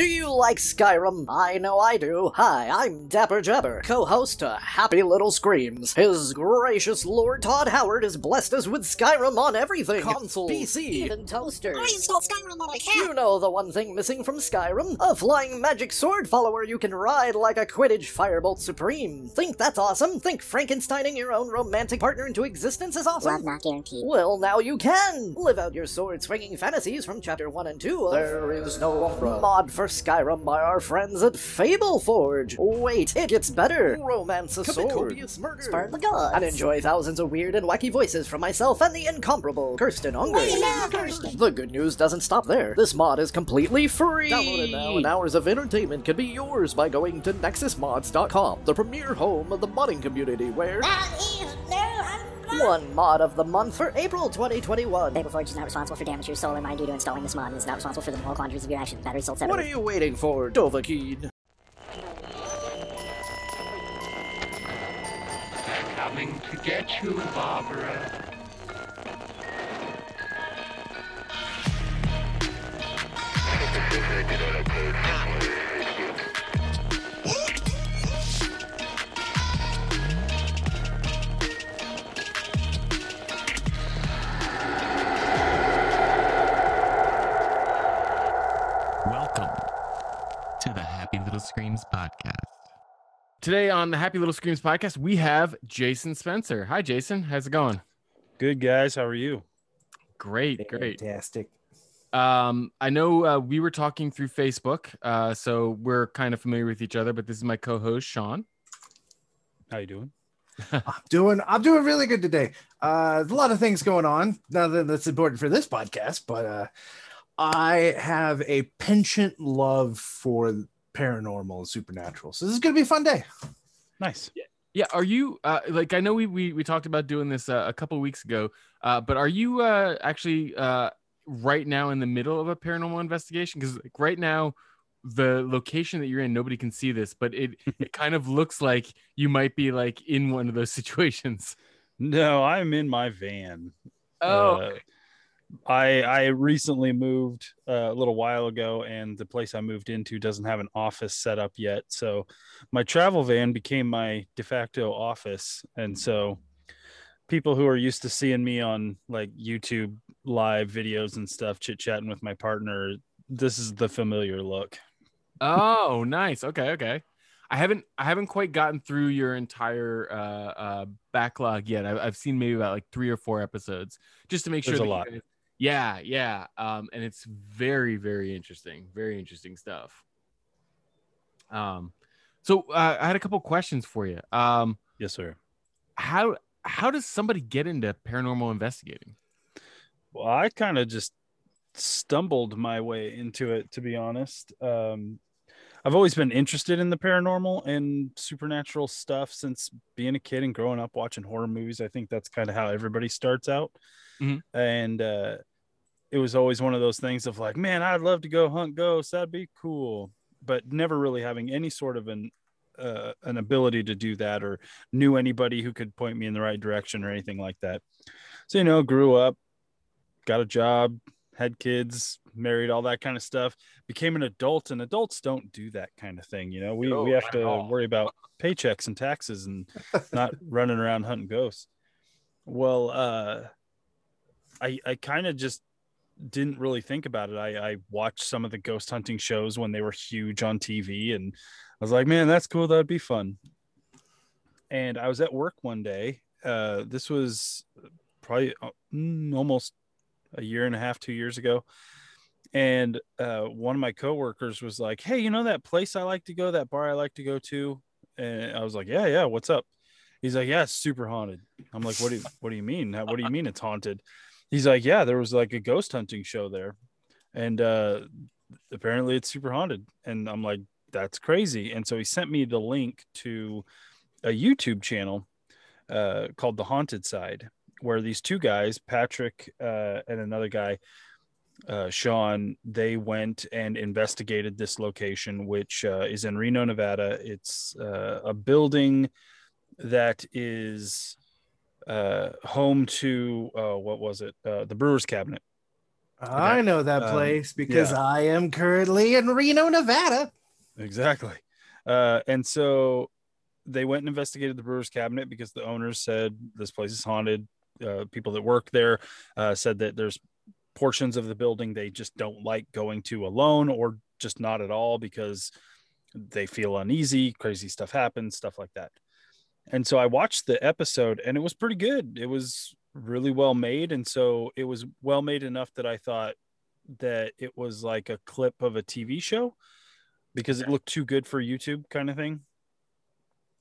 Do you like Skyrim? I know I do. Hi, I'm Dapper Jabber, co-host to Happy Little Screams. His gracious Lord Todd Howard has blessed us with Skyrim on everything. Console, PC, even toasters. I installed Skyrim on my cat. You know the one thing missing from Skyrim? A flying magic sword follower you can ride like a Quidditch Firebolt Supreme. Think that's awesome? Think Frankensteining your own romantic partner into existence is awesome? Love not guaranteed. Well, now you can! Live out your sword swinging fantasies from Chapter 1 and 2 of There is no mod for Skyrim by our friends at Fable Forge. Wait, it gets better! Romance a sword, copious murder, Spurn the gods. and enjoy thousands of weird and wacky voices from myself and the incomparable Kirsten Unger. We love Kirsten. The good news doesn't stop there. This mod is completely free. Download it now, and hours of entertainment can be yours by going to nexusmods.com, the premier home of the modding community, where That is no I'm one mod of the month for April 2021. Fable is not responsible for damage to your soul or mind due to installing this mod and is not responsible for the moral quandaries of your actions. Battery sold What are you waiting for, Dovahkiin? Coming to get you, Barbara. Screams podcast. Today on the Happy Little Screams podcast, we have Jason Spencer. Hi, Jason. How's it going? Good guys, how are you? Great, great. Fantastic. Um, I know uh, we were talking through Facebook, uh, so we're kind of familiar with each other. But this is my co-host Sean. How you doing? I'm doing I'm doing really good today. Uh a lot of things going on. Nothing that's important for this podcast, but uh I have a penchant love for paranormal and supernatural. So this is gonna be a fun day. Nice. Yeah, Yeah, are you uh, like? I know we we, we talked about doing this uh, a couple weeks ago, uh, but are you uh, actually uh, right now in the middle of a paranormal investigation? Because like, right now, the location that you're in, nobody can see this, but it it kind of looks like you might be like in one of those situations. No, I'm in my van. Oh, Uh, I I recently moved uh, a little while ago, and the place I moved into doesn't have an office set up yet. So my travel van became my de facto office, and so people who are used to seeing me on like YouTube live videos and stuff, chit chatting with my partner, this is the familiar look. oh, nice. Okay, okay. I haven't I haven't quite gotten through your entire uh, uh, backlog yet. I've, I've seen maybe about like three or four episodes just to make sure. There's a that you guys- yeah, yeah. Um, and it's very very interesting. Very interesting stuff. Um, so uh, I had a couple questions for you. Um, Yes, sir. how how does somebody get into paranormal investigating? Well, I kind of just stumbled my way into it, to be honest. Um, I've always been interested in the paranormal and supernatural stuff since being a kid and growing up watching horror movies. I think that's kind of how everybody starts out. Mhm. And uh, it was always one of those things of like, man, I'd love to go hunt ghosts. That'd be cool. But never really having any sort of an uh, an ability to do that or knew anybody who could point me in the right direction or anything like that. So, you know, grew up, got a job, had kids, married, all that kind of stuff, became an adult, and adults don't do that kind of thing. You know, we, we have to all. worry about paychecks and taxes and not running around hunting ghosts. Well, uh, I, I kind of just didn't really think about it. I, I watched some of the ghost hunting shows when they were huge on TV, and I was like, man, that's cool. That'd be fun. And I was at work one day. Uh, this was probably uh, mm, almost a year and a half, two years ago. And uh, one of my coworkers was like, "Hey, you know that place I like to go, that bar I like to go to?" And I was like, "Yeah, yeah. What's up?" He's like, "Yeah, it's super haunted." I'm like, "What do you, What do you mean? What do you mean it's haunted?" He's like, "Yeah, there was like a ghost hunting show there, and uh, apparently it's super haunted." And I'm like, "That's crazy." And so he sent me the link to a YouTube channel uh, called The Haunted Side, where these two guys, Patrick uh, and another guy, uh, Sean, they went and investigated this location, which uh, is in Reno, Nevada. It's uh, a building that is uh, home to uh, what was it? Uh, the Brewers Cabinet. I know that Um, place because yeah. I am currently in Reno, Nevada. Exactly. Uh, and so they went and investigated the brewer's cabinet because the owners said this place is haunted. Uh, people that work there uh, said that there's portions of the building they just don't like going to alone or just not at all because they feel uneasy, crazy stuff happens, stuff like that. And so I watched the episode and it was pretty good. It was really well made. And so it was well made enough that I thought that it was like a clip of a TV show because it looked too good for YouTube kind of thing.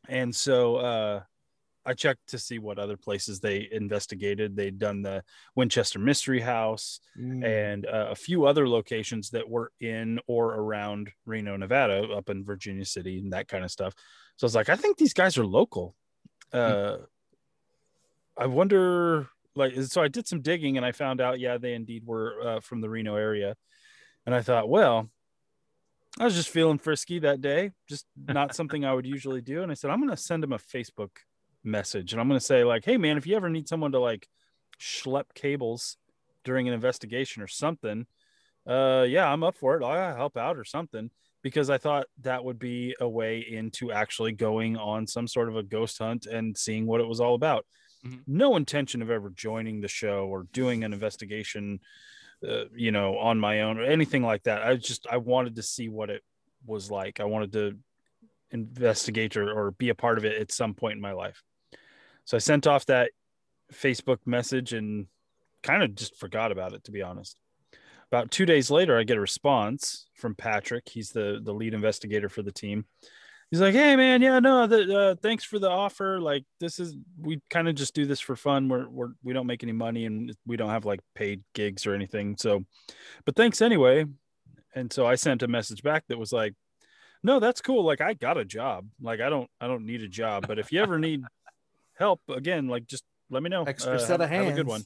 And so uh I checked to see what other places they investigated. They'd done the Winchester Mystery House Mm. and uh, a few other locations that were in or around Reno, Nevada, up in Virginia City and that kind of stuff. So I was like, I think these guys are local. Uh, I wonder, like, so I did some digging and I found out, yeah, they indeed were uh, from the Reno area. And I thought, well, I was just feeling frisky that day, just not something I would usually do. And I said, I'm going to send him a Facebook message and I'm going to say, like, hey, man, if you ever need someone to like schlep cables during an investigation or something, uh, yeah, I'm up for it. I'll help out or something because I thought that would be a way into actually going on some sort of a ghost hunt and seeing what it was all about. Mhm. No intention of ever joining the show or doing an investigation, uh, you know, on my own or anything like that. I just I wanted to see what it was like. I wanted to investigate or, or be a part of it at some point in my life. So I sent off that Facebook message and kind of just forgot about it, to be honest. About two days later, I get a response from Patrick. He's the the lead investigator for the team. He's like, "Hey, man, yeah, no, the, uh, thanks for the offer. Like, this is we kind of just do this for fun. We're we're we don't make any money and we don't have like paid gigs or anything. So, but thanks anyway." And so I sent a message back that was like, "No, that's cool. Like, I got a job. Like, I don't I don't need a job. But if you ever need help, again, like just let me know. Extra Uh, set have, of hands. have a good one."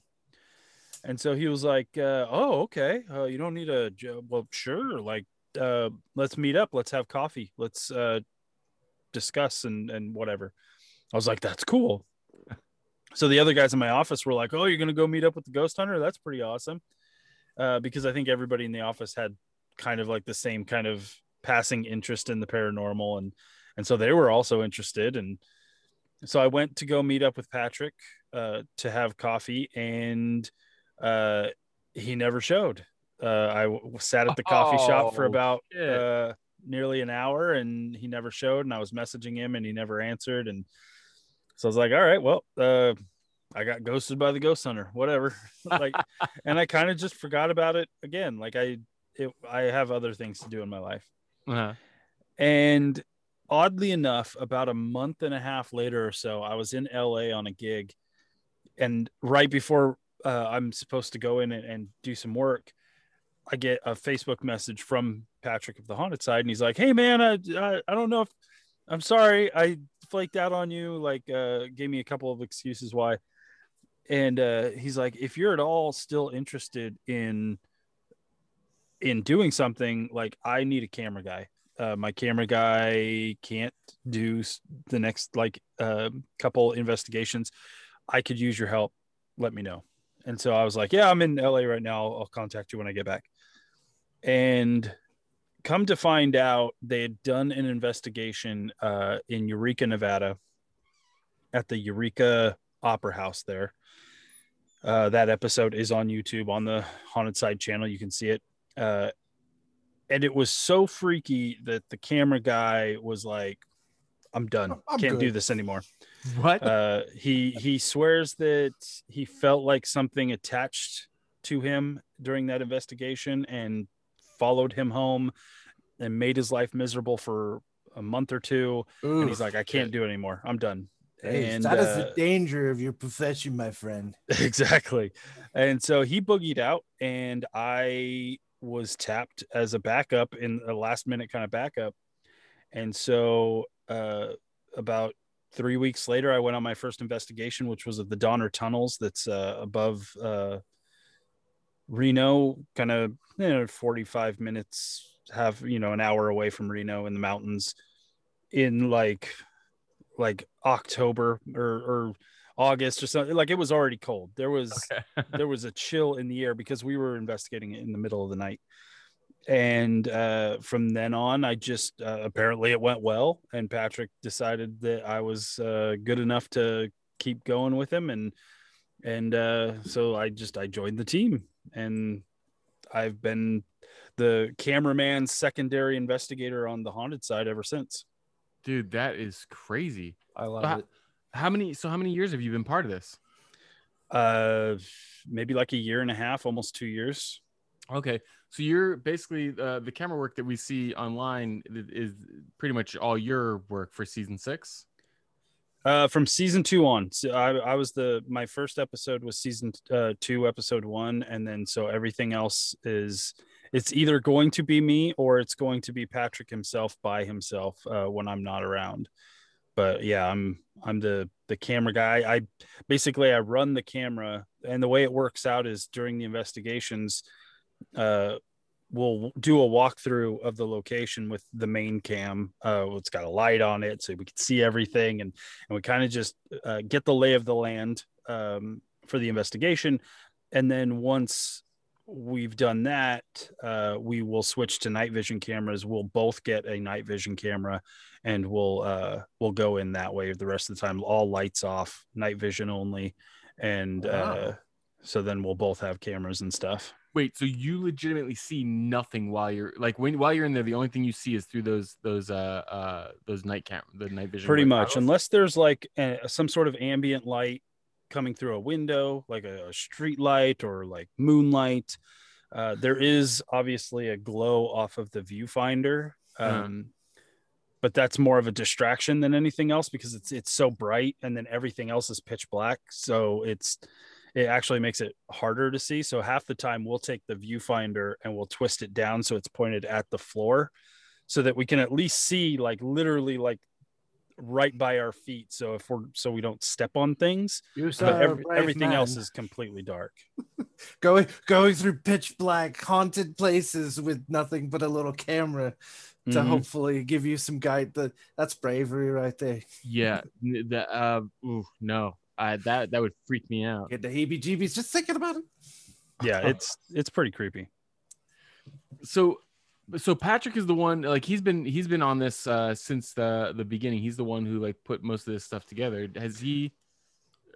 And so he was like, uh, "Oh, okay. Uh, you don't need a. Well, sure. Like, uh, let's meet up. Let's have coffee. Let's uh, discuss and and whatever." I was like, "That's cool." So the other guys in my office were like, "Oh, you're gonna go meet up with the ghost hunter? That's pretty awesome." Uh, because I think everybody in the office had kind of like the same kind of passing interest in the paranormal, and and so they were also interested. And so I went to go meet up with Patrick uh, to have coffee, and uh, he never showed. Uh, I w- sat at the coffee shop for Oh, about uh, nearly an hour, and he never showed. And I was messaging him, and he never answered. And so I was like, "All right, well, uh, I got ghosted by the ghost hunter. Whatever." like, and I kind of just forgot about it again. Like I, it, I have other things to do in my life. Uh-huh. And oddly enough, about a month and a half later or so, I was in LA on a gig. And right before uh, I'm supposed to go in and, and do some work, I get a Facebook message from Patrick of the Haunted Side. And he's like, Hey, man, I, I, I don't know if I'm sorry. I flaked out on you. Like, uh, gave me a couple of excuses why. And uh, he's like, If you're at all still interested in, in doing something like I need a camera guy. Uh, my camera guy can't do the next like uh, couple investigations. I could use your help. Let me know. And so I was like, yeah, I'm in LA right now. I'll, contact you when I get back. And come to find out, they had done an investigation uh, in Eureka, Nevada, at the Eureka Opera House there. Uh, that episode is on YouTube on the Haunted Side channel. You can see it. Uh, and it was so freaky that the camera guy was like, "I'm done. I'm Can't do this anymore." What? Uh, he he swears that he felt like something attached to him during that investigation and followed him home and made his life miserable for a month or two. And he's like, "I can't do it anymore. I'm done." Hey, and that is uh, the danger of your profession, my friend. exactly. And so he boogied out, and I was tapped as a backup in a last minute kind of backup. And so, uh, about three weeks later, I went on my first investigation, which was at the Donner Tunnels, that's uh, above uh, Reno, kind of you know, 45 minutes, have you know, an hour away from Reno in the mountains in like like October or, or August or something. Like it was already cold. There was Okay. there was a chill in the air because we were investigating it in the middle of the night. And uh, from then on, I just uh, apparently it went well, and Patrick decided that I was uh, good enough to keep going with him, and and uh, so I just I joined the team, and I've been the cameraman, secondary investigator on the haunted side ever since. Dude, that is crazy. I love Wow. it. How many so how many years have you been part of this? Uh, maybe like a year and a half, almost two years. Okay. So you're basically uh, the camera work that we see online is pretty much all your work for season 6. Uh, from season two on, so I, I was the my first episode was season uh, two, episode one, and then so everything else is it's either going to be me or it's going to be Patrick himself by himself uh, when I'm not around. But yeah, I'm I'm the the camera guy. I basically I run the camera, and the way it works out is during the investigations, uh, we'll do a walkthrough of the location with the main cam. Uh, it's got a light on it, so we can see everything, and and we kind of just uh, get the lay of the land um, for the investigation, and then once we've done that, uh, we will switch to night vision cameras. We'll both get a night vision camera, and we'll uh, we'll go in that way the rest of the time. All lights off, night vision only, and uh, so then we'll both have cameras and stuff. Wait, so you legitimately see nothing while you're like when while you're in there the only thing you see is through those those uh uh those night cam the night vision pretty much goggles? unless there's like a, some sort of ambient light coming through a window like a, a street light or like moonlight uh, there is obviously a glow off of the viewfinder Uh-huh. um, but that's more of a distraction than anything else because it's it's so bright and then everything else is pitch black so it's it actually makes it harder to see so half the time we'll take the viewfinder and we'll twist it down so it's pointed at the floor so that we can at least see like literally like right by our feet so if we're so we don't step on things but every, brave everything else is completely dark going going through pitch black haunted places with nothing but a little camera to Mhm. hopefully give you some guide. That that's bravery right there. yeah n- that uh ooh, no I that that would freak me out. Get the heebie-jeebies. Just thinking about it. yeah it's it's pretty creepy. So so Patrick is the one like he's been he's been on this uh since the the beginning. He's the one who like put most of this stuff together. Has he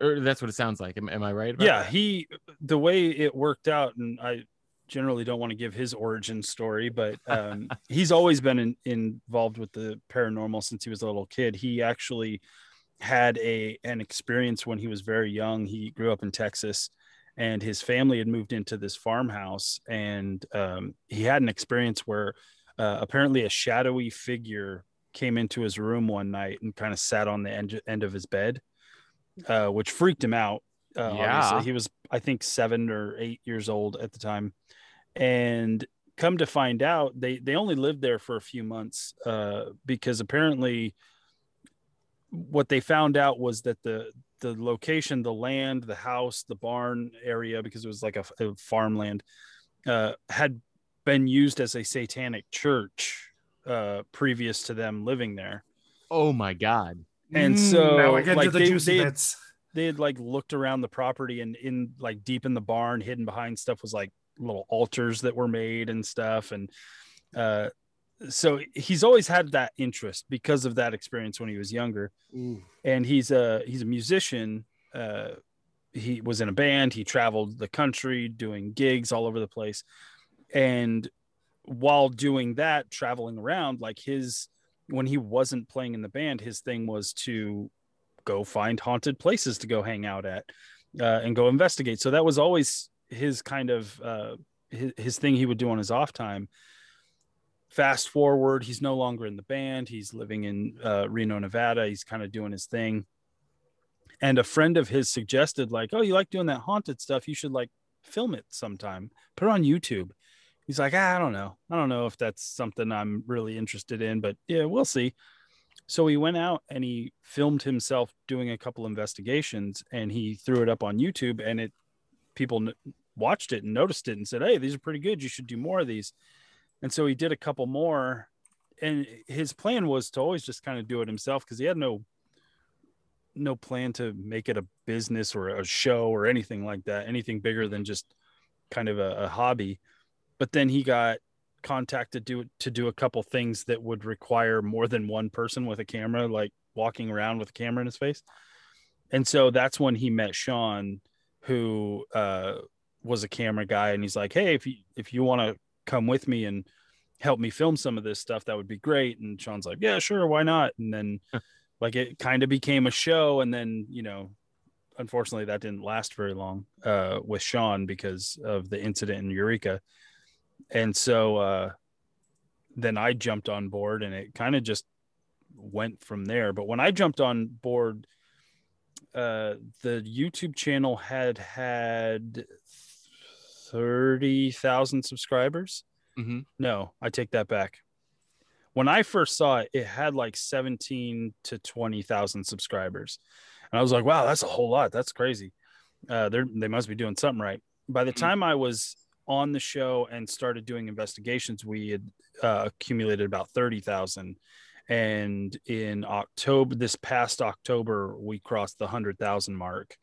or that's what it sounds like. Am, am I right about yeah that? he the way it worked out and i generally don't want to give his origin story but um, he's always been in, involved with the paranormal since he was a little kid. He actually had a an experience when he was very young. He grew up in texas and his family had moved into this farmhouse and um, he had an experience where uh, apparently a shadowy figure came into his room one night and kind of sat on the end, end of his bed uh, which freaked him out uh, Yeah. obviously he was i think seven or eight years old at the time. And come to find out they they only lived there for a few months uh, because apparently what they found out was that the the location the land the house the barn area because it was like a, a farmland uh, had been used as a satanic church uh, previous to them living there. Oh my god. And so now like the they, juicy they, bits. they had like looked around the property and in like deep in the barn hidden behind stuff was like little altars that were made and stuff. And uh so he's always had that interest because of that experience when he was younger. And he's a he's a musician uh he was in a band he traveled the country doing gigs all over the place. And while doing that traveling around like his when he wasn't playing in the band his thing was to go find haunted places to go hang out at uh, and go investigate. So that was always his kind of uh his, his thing he would do on his off time fast forward he's no longer in the band he's living in uh, reno nevada he's kind of doing his thing. And a friend of his suggested like oh you like doing that haunted stuff you should like film it sometime put it on youtube. He's like ah, i don't know i don't know if that's something i'm really interested in but yeah we'll see. So he went out and he filmed himself doing a couple investigations and he threw it up on youtube and it people watched it and noticed it and said hey these are pretty good you should do more of these and so he did a couple more and his plan was to always just kind of do it himself because he had no no plan to make it a business or a show or anything like that, anything bigger than just kind of a, a hobby. But then he got contacted to do, to do a couple things that would require more than one person with a camera, like walking around with a camera in his face. And so that's when he met Sean, who uh, was a camera guy, and he's like, "Hey, if you if you want to come with me and help me film some of this stuff, that would be great." And Sean's like, "Yeah, sure, why not?" And then like it kind of became a show, and then you know, unfortunately, that didn't last very long uh, with Sean because of the incident in Eureka, and so uh, then I jumped on board, and it kind of just went from there. But when I jumped on board uh the youtube channel had had 30,000 subscribers? Mhm. no i take that back. When i first saw it it had like 17 to 20,000 subscribers. And i was like wow that's a whole lot. That's crazy. Uh they they must be doing something right. By the time i was on the show and started doing investigations we had uh, accumulated about 30,000 and in October, this past October, we crossed the 100,000 mark.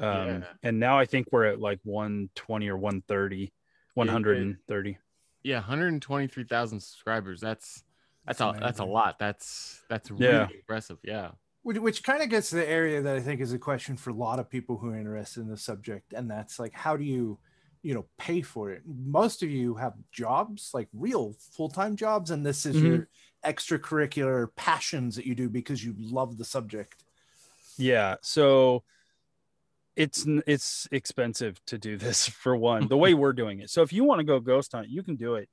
Um, Yeah. And now I think we're at like 120 or 130, 130. Yeah, 123,000 subscribers. That's that's a that's a lot. That's that's really Yeah. impressive. Yeah. which, which kind of gets to the area that I think is a question for a lot of people who are interested in the subject, and that's like, how do you, you know, pay for it? Most of you have jobs, like real full time jobs, and this is Mhm. your extracurricular passions that you do because you love the subject. Yeah. So it's it's expensive to do this for one, the way we're doing it. So if you want to go ghost hunt, you can do it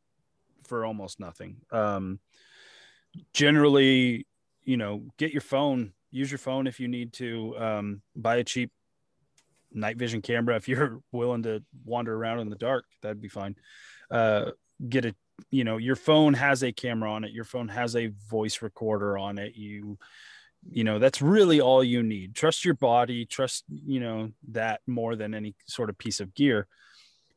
for almost nothing. Um, generally, you know, get your phone, use your phone if you need to, um, buy a cheap night vision camera if you're willing to wander around in the dark that'd be fine uh get a you know your phone has a camera on it your phone has a voice recorder on it you you know that's really all you need trust your body trust you know that more than any sort of piece of gear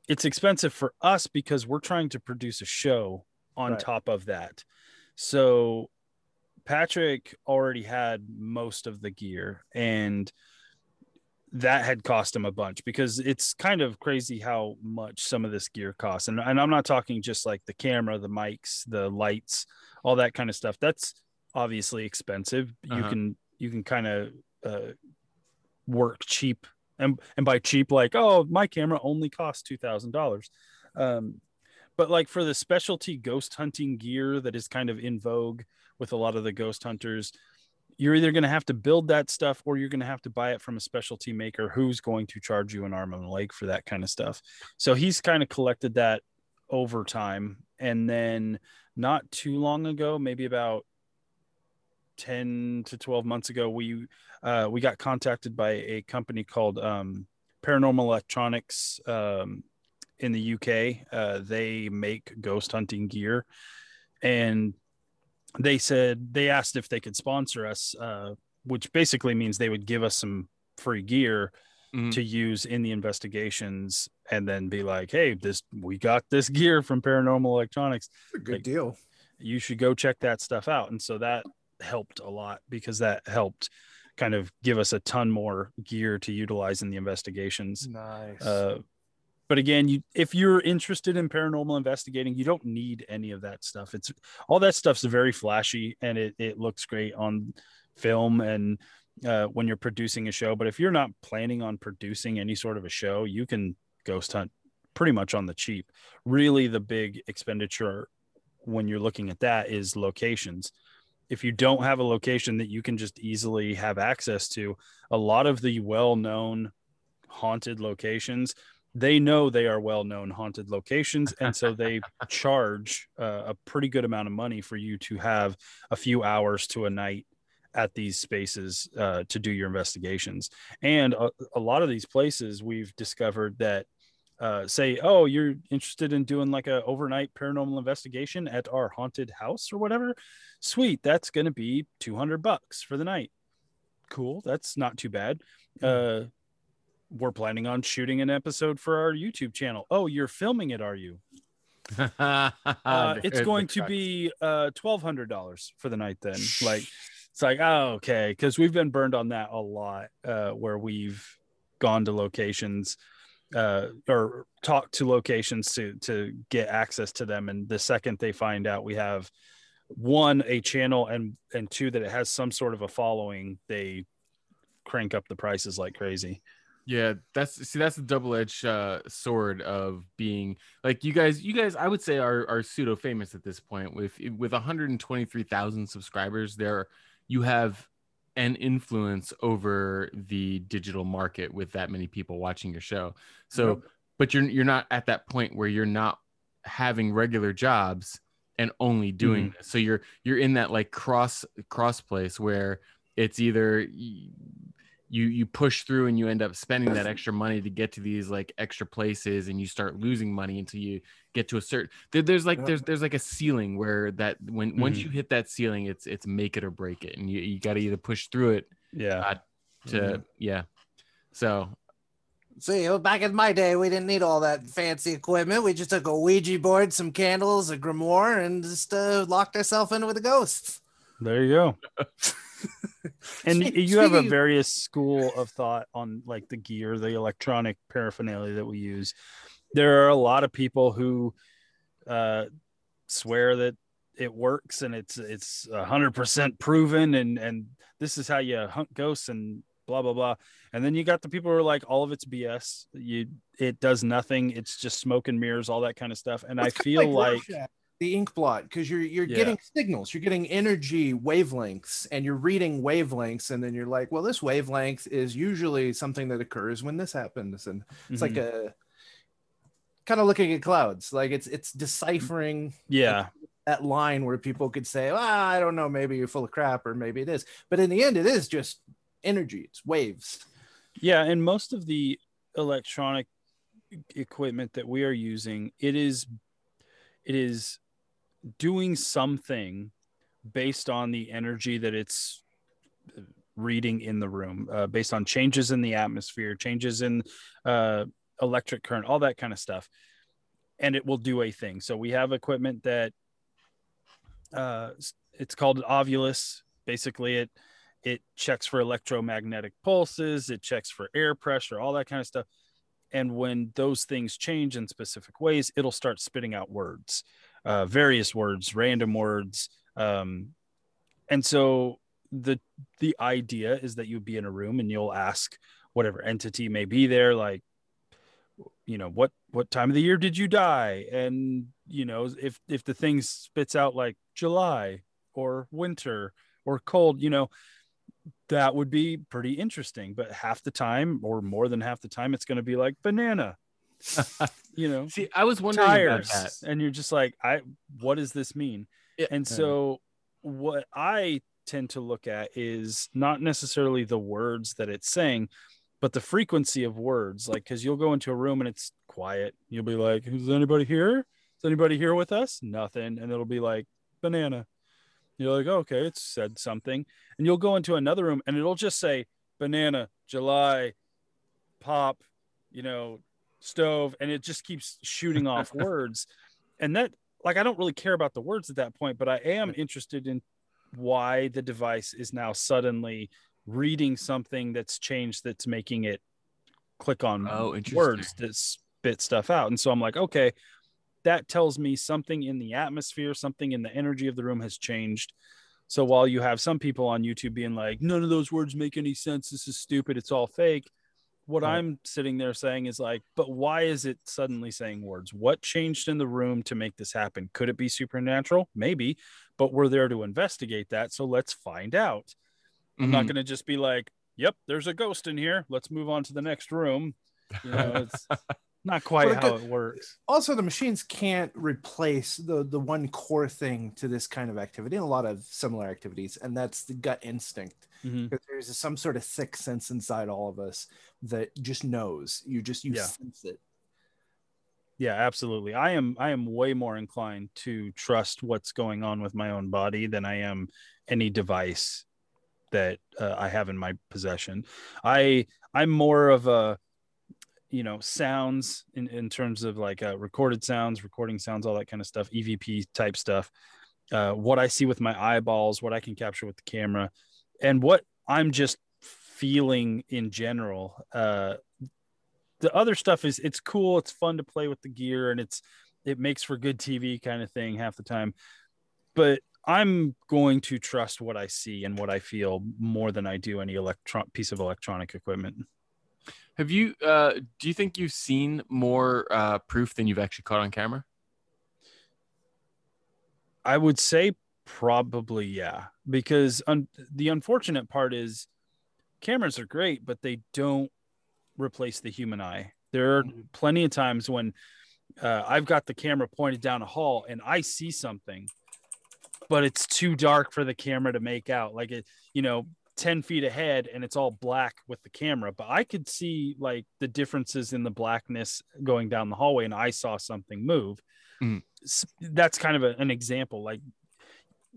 it's expensive for us because we're trying to produce a show on Right. top of that so patrick already had most of the gear and that had cost him a bunch because it's kind of crazy how much some of this gear costs. And, and I'm not talking just like the camera, the mics, the lights, all that kind of stuff. That's obviously expensive. You Uh-huh. can you can kind of uh, work cheap, and and by cheap, like oh, my camera only costs two thousand dollars. Um, but like for the specialty ghost hunting gear that is kind of in vogue with a lot of the ghost hunters, you're either going to have to build that stuff or you're going to have to buy it from a specialty maker who's going to charge you an arm and a leg for that kind of stuff. So he's kind of collected that over time. And then not too long ago, maybe about 10 to 12 months ago, we uh, we got contacted by a company called um, Paranormal Electronics um, in the UK. Uh, they make ghost hunting gear. And they said they asked if they could sponsor us, uh, which basically means they would give us some free gear Mhm. to use in the investigations, and then be like, "Hey, this we got this gear from Paranormal Electronics. A good Like- deal. You should go check that stuff out." And so that helped a lot because that helped kind of give us a ton more gear to utilize in the investigations. Nice. Uh, but again, you if you're interested in paranormal investigating, you don't need any of that stuff. It's all that stuff's very flashy and it it looks great on film and uh, when you're producing a show. But if you're not planning on producing any sort of a show, you can ghost hunt pretty much on the cheap. Really, the big expenditure when you're looking at that is locations. If you don't have a location that you can just easily have access to, a lot of the well-known haunted locations they know they are well-known haunted locations. And so they charge uh, a pretty good amount of money for you to have a few hours to a night at these spaces uh, to do your investigations. And a, a lot of these places we've discovered that uh, say oh you're interested in doing like a overnight paranormal investigation at our haunted house or whatever sweet that's going to be 200 bucks for the night cool that's not too bad uh we're planning on shooting an episode for our YouTube channel. Oh, you're filming it, are you? Uh, it's going to be uh twelve hundred dollars for the night then. Like it's like oh okay because we've been burned on that a lot uh where we've gone to locations uh or talk to locations to to get access to them and the second they find out we have one a channel and and two that it has some sort of a following they crank up the prices like crazy Yeah, that's see that's the double-edged uh, sword of being like you guys. You guys, I would say, are are pseudo famous at this point. With with 123,000 subscribers, there you have an influence over the digital market with that many people watching your show. So, Yep. but you're you're not at that point where you're not having regular jobs and only doing mm-hmm. this. So you're you're in that like cross cross place where it's either you you push through and you end up spending that extra money to get to these like extra places and you start losing money until you get to a certain there, there's like Yeah. there's there's like a ceiling where that when once Mhm. you hit that ceiling it's it's make it or break it and you, you got to either push through it yeah uh, to yeah so See, back in my day, we didn't need all that fancy equipment. We just took a Ouija board, some candles, a grimoire, and just uh, locked ourselves in with the ghosts. There you go. and you have a various school of thought on like the gear, the electronic paraphernalia that we use. There are a lot of people who uh, swear that it works and it's it's a hundred percent proven, and and this is how you hunt ghosts and blah blah blah. And then you got the people who are like, all of it's BS. You it does nothing. It's just smoke and mirrors, all that kind of stuff. And I feel like Rorschach, the ink blot because you're you're Yeah. getting signals, you're getting energy wavelengths, and you're reading wavelengths, and then you're like, well, this wavelength is usually something that occurs when this happens, and it's like Mhm. a kind of looking at clouds, like it's it's deciphering yeah. that line where people could say, well, I don't know, maybe you're full of crap, or maybe it is, but in the end, it is just energy, it's waves. Yeah, and most of the electronic equipment that we are using, it is it is doing something based on the energy that it's reading in the room, uh, based on changes in the atmosphere, changes in uh, electric current, all that kind of stuff, and it will do a thing. So we have equipment that uh, it's called Ovilus. Basically, it it checks for electromagnetic pulses, it checks for air pressure, all that kind of stuff. And when those things change in specific ways, it'll start spitting out words, uh, various words, random words. Um, and so the the idea is that you'd be in a room and you'll ask whatever entity may be there, like, you know, what what time of the year did you die? And you know, if if the thing spits out like July or winter or cold, you know, that would be pretty interesting. But half the time, or more than half the time, it's going to be like banana, you know, see i was wondering about that and you're just like, I, what does this mean? Yeah. And so, what I tend to look at is not necessarily the words that it's saying, but the frequency of words. Like, because you'll go into a room and it's quiet, you'll be like, "Is anybody here? Is anybody here with us?" Nothing, and it'll be like banana. You're like, oh, okay, it said something. And you'll go into another room and it'll just say banana, July, pop, you know, stove. And it just keeps shooting off words. And that, like, I don't really care about the words at that point, but I am interested in why the device is now suddenly reading something that's changed that's making it click on Oh, words that spit stuff out. And so I'm like, okay, that tells me something in the atmosphere, something in the energy of the room has changed. So while you have some people on YouTube being like, none of those words make any sense, this is stupid, it's all fake. What Right. I'm sitting there saying is like, but why is it suddenly saying words? What changed in the room to make this happen? Could it be supernatural? Maybe, but we're there to investigate that. So let's find out. I'm not Mhm. going to just be like, yep, there's a ghost in here. Let's move on to the next room. You know, it's not quite how it works. also the machines can't replace the the one core thing to this kind of activity and a lot of similar activities and that's the gut instinct Mhm. because there's some sort of sixth sense inside all of us that just knows you just you Yeah. sense it Yeah, absolutely. I am I am way more inclined to trust what's going on with my own body than I am any device that uh, I have in my possession. I I'm more of a you know sounds in, in terms of like uh, recorded sounds recording sounds all that kind of stuff evp type stuff uh, what I see with my eyeballs, what I can capture with the camera, and what I'm just feeling in general. Uh, the other stuff is it's cool, it's fun to play with the gear, and it's it makes for good TV kind of thing half the time. But I'm going to trust what I see and what I feel more than I do any electron piece of electronic equipment. Have you? Uh, do you think you've seen more uh, proof than you've actually caught on camera? I would say probably yeah, because un- the unfortunate part is cameras are great, but they don't replace the human eye. There are plenty of times when uh, I've got the camera pointed down a hall and I see something, but it's too dark for the camera to make out. Like it, you know, 10 feet ahead and it's all black with the camera, but I could see like the differences in the blackness going down the hallway and I saw something move. S- That's kind of a, an example. Like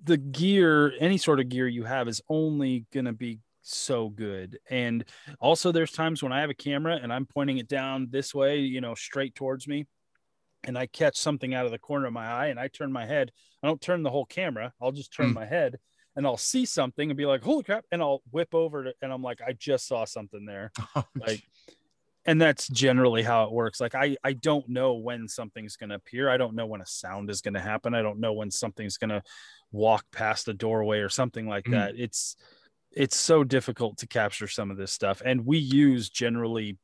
the gear, any sort of gear you have is only going to be so good. And also, there's times when I have a camera and I'm pointing it down this way, you know, straight towards me, and I catch something out of the corner of my eye and I turn my head. I don't turn the whole camera, I'll just turn Mm. my head and I'll see something and be like, holy crap. And I'll whip over to, and I'm like, I just saw something there. Like, and that's generally how it works. Like, I, I don't know when something's going to appear. I don't know when a sound is going to happen. I don't know when something's going to walk past a doorway or something like Mm. that. It's, it's so difficult to capture some of this stuff. And we use generally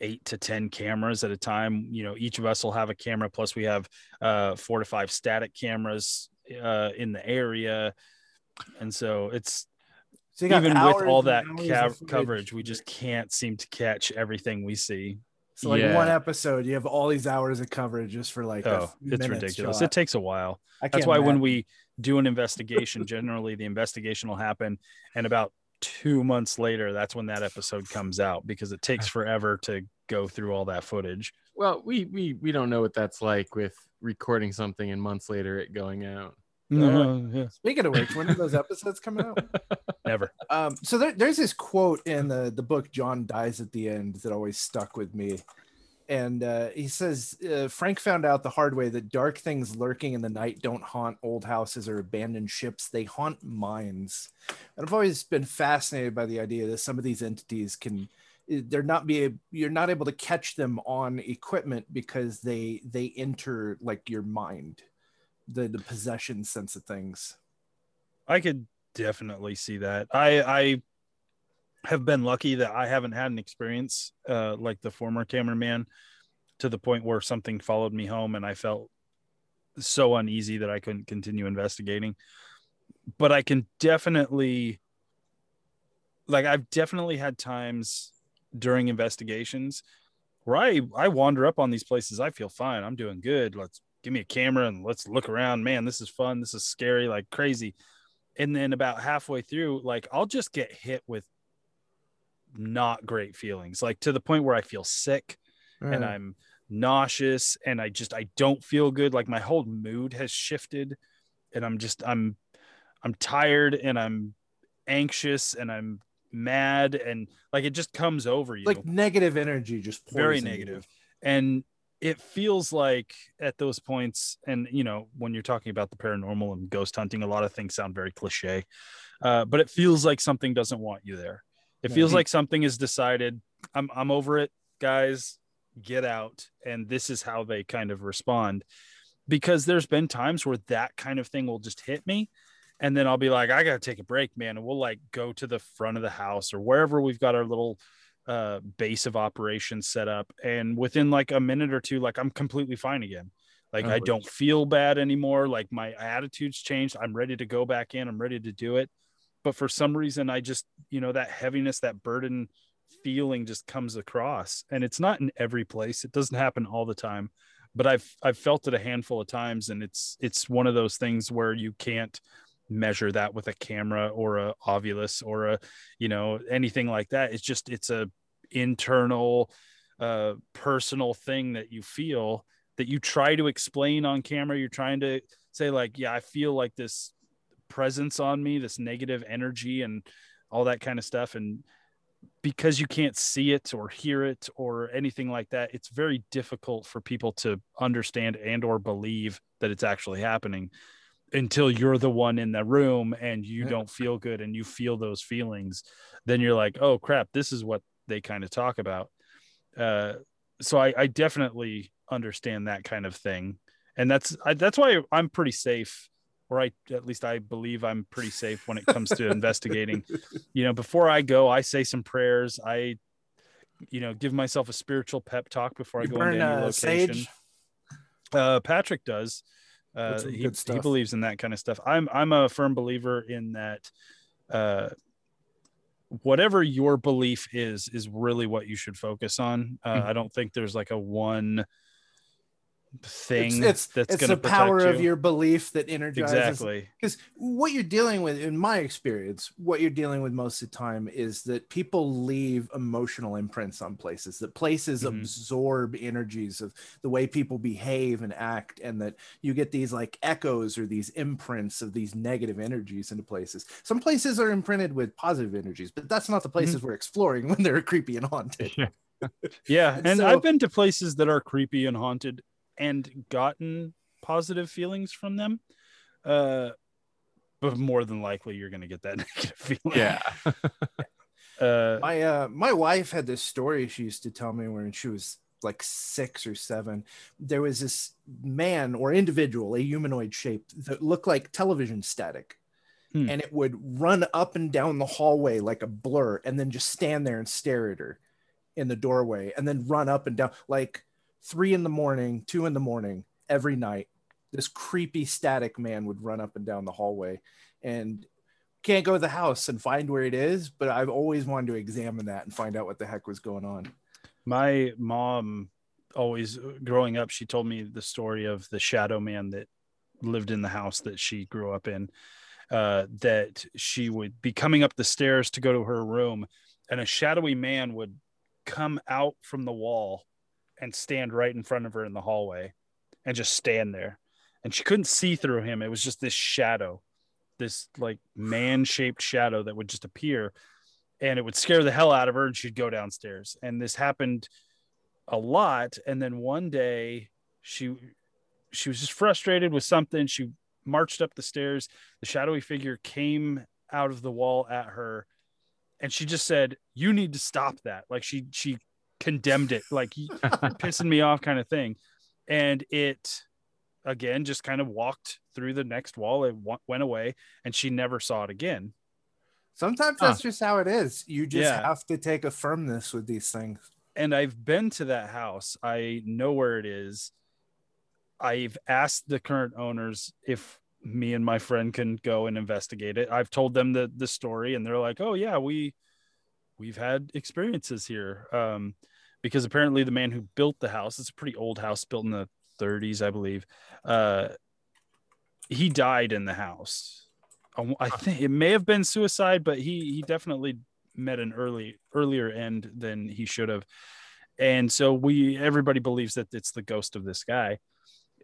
eight to 10 cameras at a time. You know, each of us will have a camera, plus we have uh, four to five static cameras uh, in the area. And so it's So you got even with all that ca- coverage, we just can't seem to catch everything we see. So like Yeah. one episode, you have all these hours of coverage just for like. a Oh, it's ridiculous. shot. It takes a while. I That's can't why when we do an investigation, generally the investigation will happen, and about two months later, that's when that episode comes out because it takes forever to go through all that footage. Well, we we we don't know what that's like with recording something and months later it going out. No, yeah, Speaking of which, when are those episodes coming out? never. Um, so there, there's this quote in the the book "John Dies at the End" that always stuck with me, and uh, he says uh, Frank found out the hard way that dark things lurking in the night don't haunt old houses or abandoned ships; they haunt minds. And I've always been fascinated by the idea that some of these entities can they're not be you're not able to catch them on equipment because they they enter like your mind the the possession sense of things I could definitely see that. I I have been lucky that I haven't had an experience uh, like the former cameraman to the point where something followed me home and I felt so uneasy that I couldn't continue investigating. But I can definitely like I've definitely had times during investigations where I I wander up on these places. I feel fine. I'm doing good. Let's give me a camera and let's look around. Man, this is fun. This is scary, like crazy. And then about halfway through, like I'll just get hit with not great feelings, like to the point where I feel sick and mm. I'm nauseous and I just I don't feel good. Like my whole mood has shifted and I'm just I'm I'm tired and I'm anxious and I'm mad and like it just comes over you like negative energy just pours very into you. negative and it feels like at those points and you know when you're talking about the paranormal and ghost hunting a lot of things sound very cliche uh, but it feels like something doesn't want you there it feels like something is decided i'm i'm over it guys get out and this is how they kind of respond because there's been times where that kind of thing will just hit me and then I'll be like, I gotta take a break, man. And we'll like go to the front of the house or wherever we've got our little uh, base of operations set up. And within like a minute or two, like I'm completely fine again. Like I Oh, don't feel bad anymore. Like my attitude's changed. I'm ready to go back in. I'm ready to do it. But for some reason, I just, you know, that heaviness, that burden feeling just comes across. And it's not in every place. It doesn't happen all the time. But I've I've felt it a handful of times, and it's it's one of those things where you can't measure that with a camera or a ovilus or a you know anything like that. It's just it's a internal uh personal thing that you feel that you try to explain on camera. You're trying to say like yeah i feel like this presence on me this negative energy and all that kind of stuff. And because you can't see it or hear it or anything like that it's very difficult for people to understand and or believe that it's actually happening until you're the one in the room and you Yeah. don't feel good and you feel those feelings then you're like oh crap this is what they kind of talk about. Uh so i i definitely understand that kind of thing. And that's I, that's why i'm pretty safe or i at least i believe i'm pretty safe when it comes to investigating. You know before i go i say some prayers. I you know give myself a spiritual pep talk before i go burn into any uh, location. Uh, Patrick does. Uh, he, he believes in that kind of stuff. I'm I'm a firm believer in that. Uh, whatever your belief is is really what you should focus on. Uh, Mm-hmm. I don't think there's like a one thing It's it's, that's it's the power protect of your belief that energizes. Exactly. because what you're dealing with in my experience what you're dealing with most of the time is that people leave emotional imprints on places that places Mhm. absorb energies of the way people behave and act and that you get these like echoes or these imprints of these negative energies into places. Some places are imprinted with positive energies but that's not the places we're exploring when they're creepy and haunted. Yeah, And and so- I've been to places that are creepy and haunted and gotten positive feelings from them. Uh, but more than likely, you're going to get that negative feeling. Yeah. Uh, my uh my wife had this story she used to tell me when she was like six or seven there was this man or individual a humanoid shape that looked like television static Hmm. and it would run up and down the hallway like a blur and then just stand there and stare at her in the doorway and then run up and down like three in the morning two in the morning every night this creepy static man would run up and down the hallway and can't go to the house and find where it is, but I've always wanted to examine that and find out what the heck was going on. my mom always growing up she told me the story of the shadow man that lived in the house that she grew up in uh, that she would be coming up the stairs to go to her room and a shadowy man would come out from the wall and stand right in front of her in the hallway and just stand there. And she couldn't see through him. It was just this shadow this like man-shaped shadow that would just appear and it would scare the hell out of her and she'd go downstairs. And this happened a lot. And then one day she she was just frustrated with something. She marched up the stairs. The shadowy figure came out of the wall at her and she just said you need to stop that. Like she she condemned it like pissing me off kind of thing and it again just kind of walked through the next wall it wa- went away and she never saw it again Sometimes Huh. that's just how it is. You just Yeah. have to take a firmness with these things. and I've been to that house. I know where it is. I've asked the current owners if me and my friend can go and investigate it. I've told them the the story and they're like, "Oh yeah, we we've had experiences here." Um because apparently the man who built the house, it's a pretty old house built in the 30s, I believe. Uh he died in the house. I- I think it may have been suicide, but he he definitely met an early earlier end than he should have and so we everybody believes that it's the ghost of this guy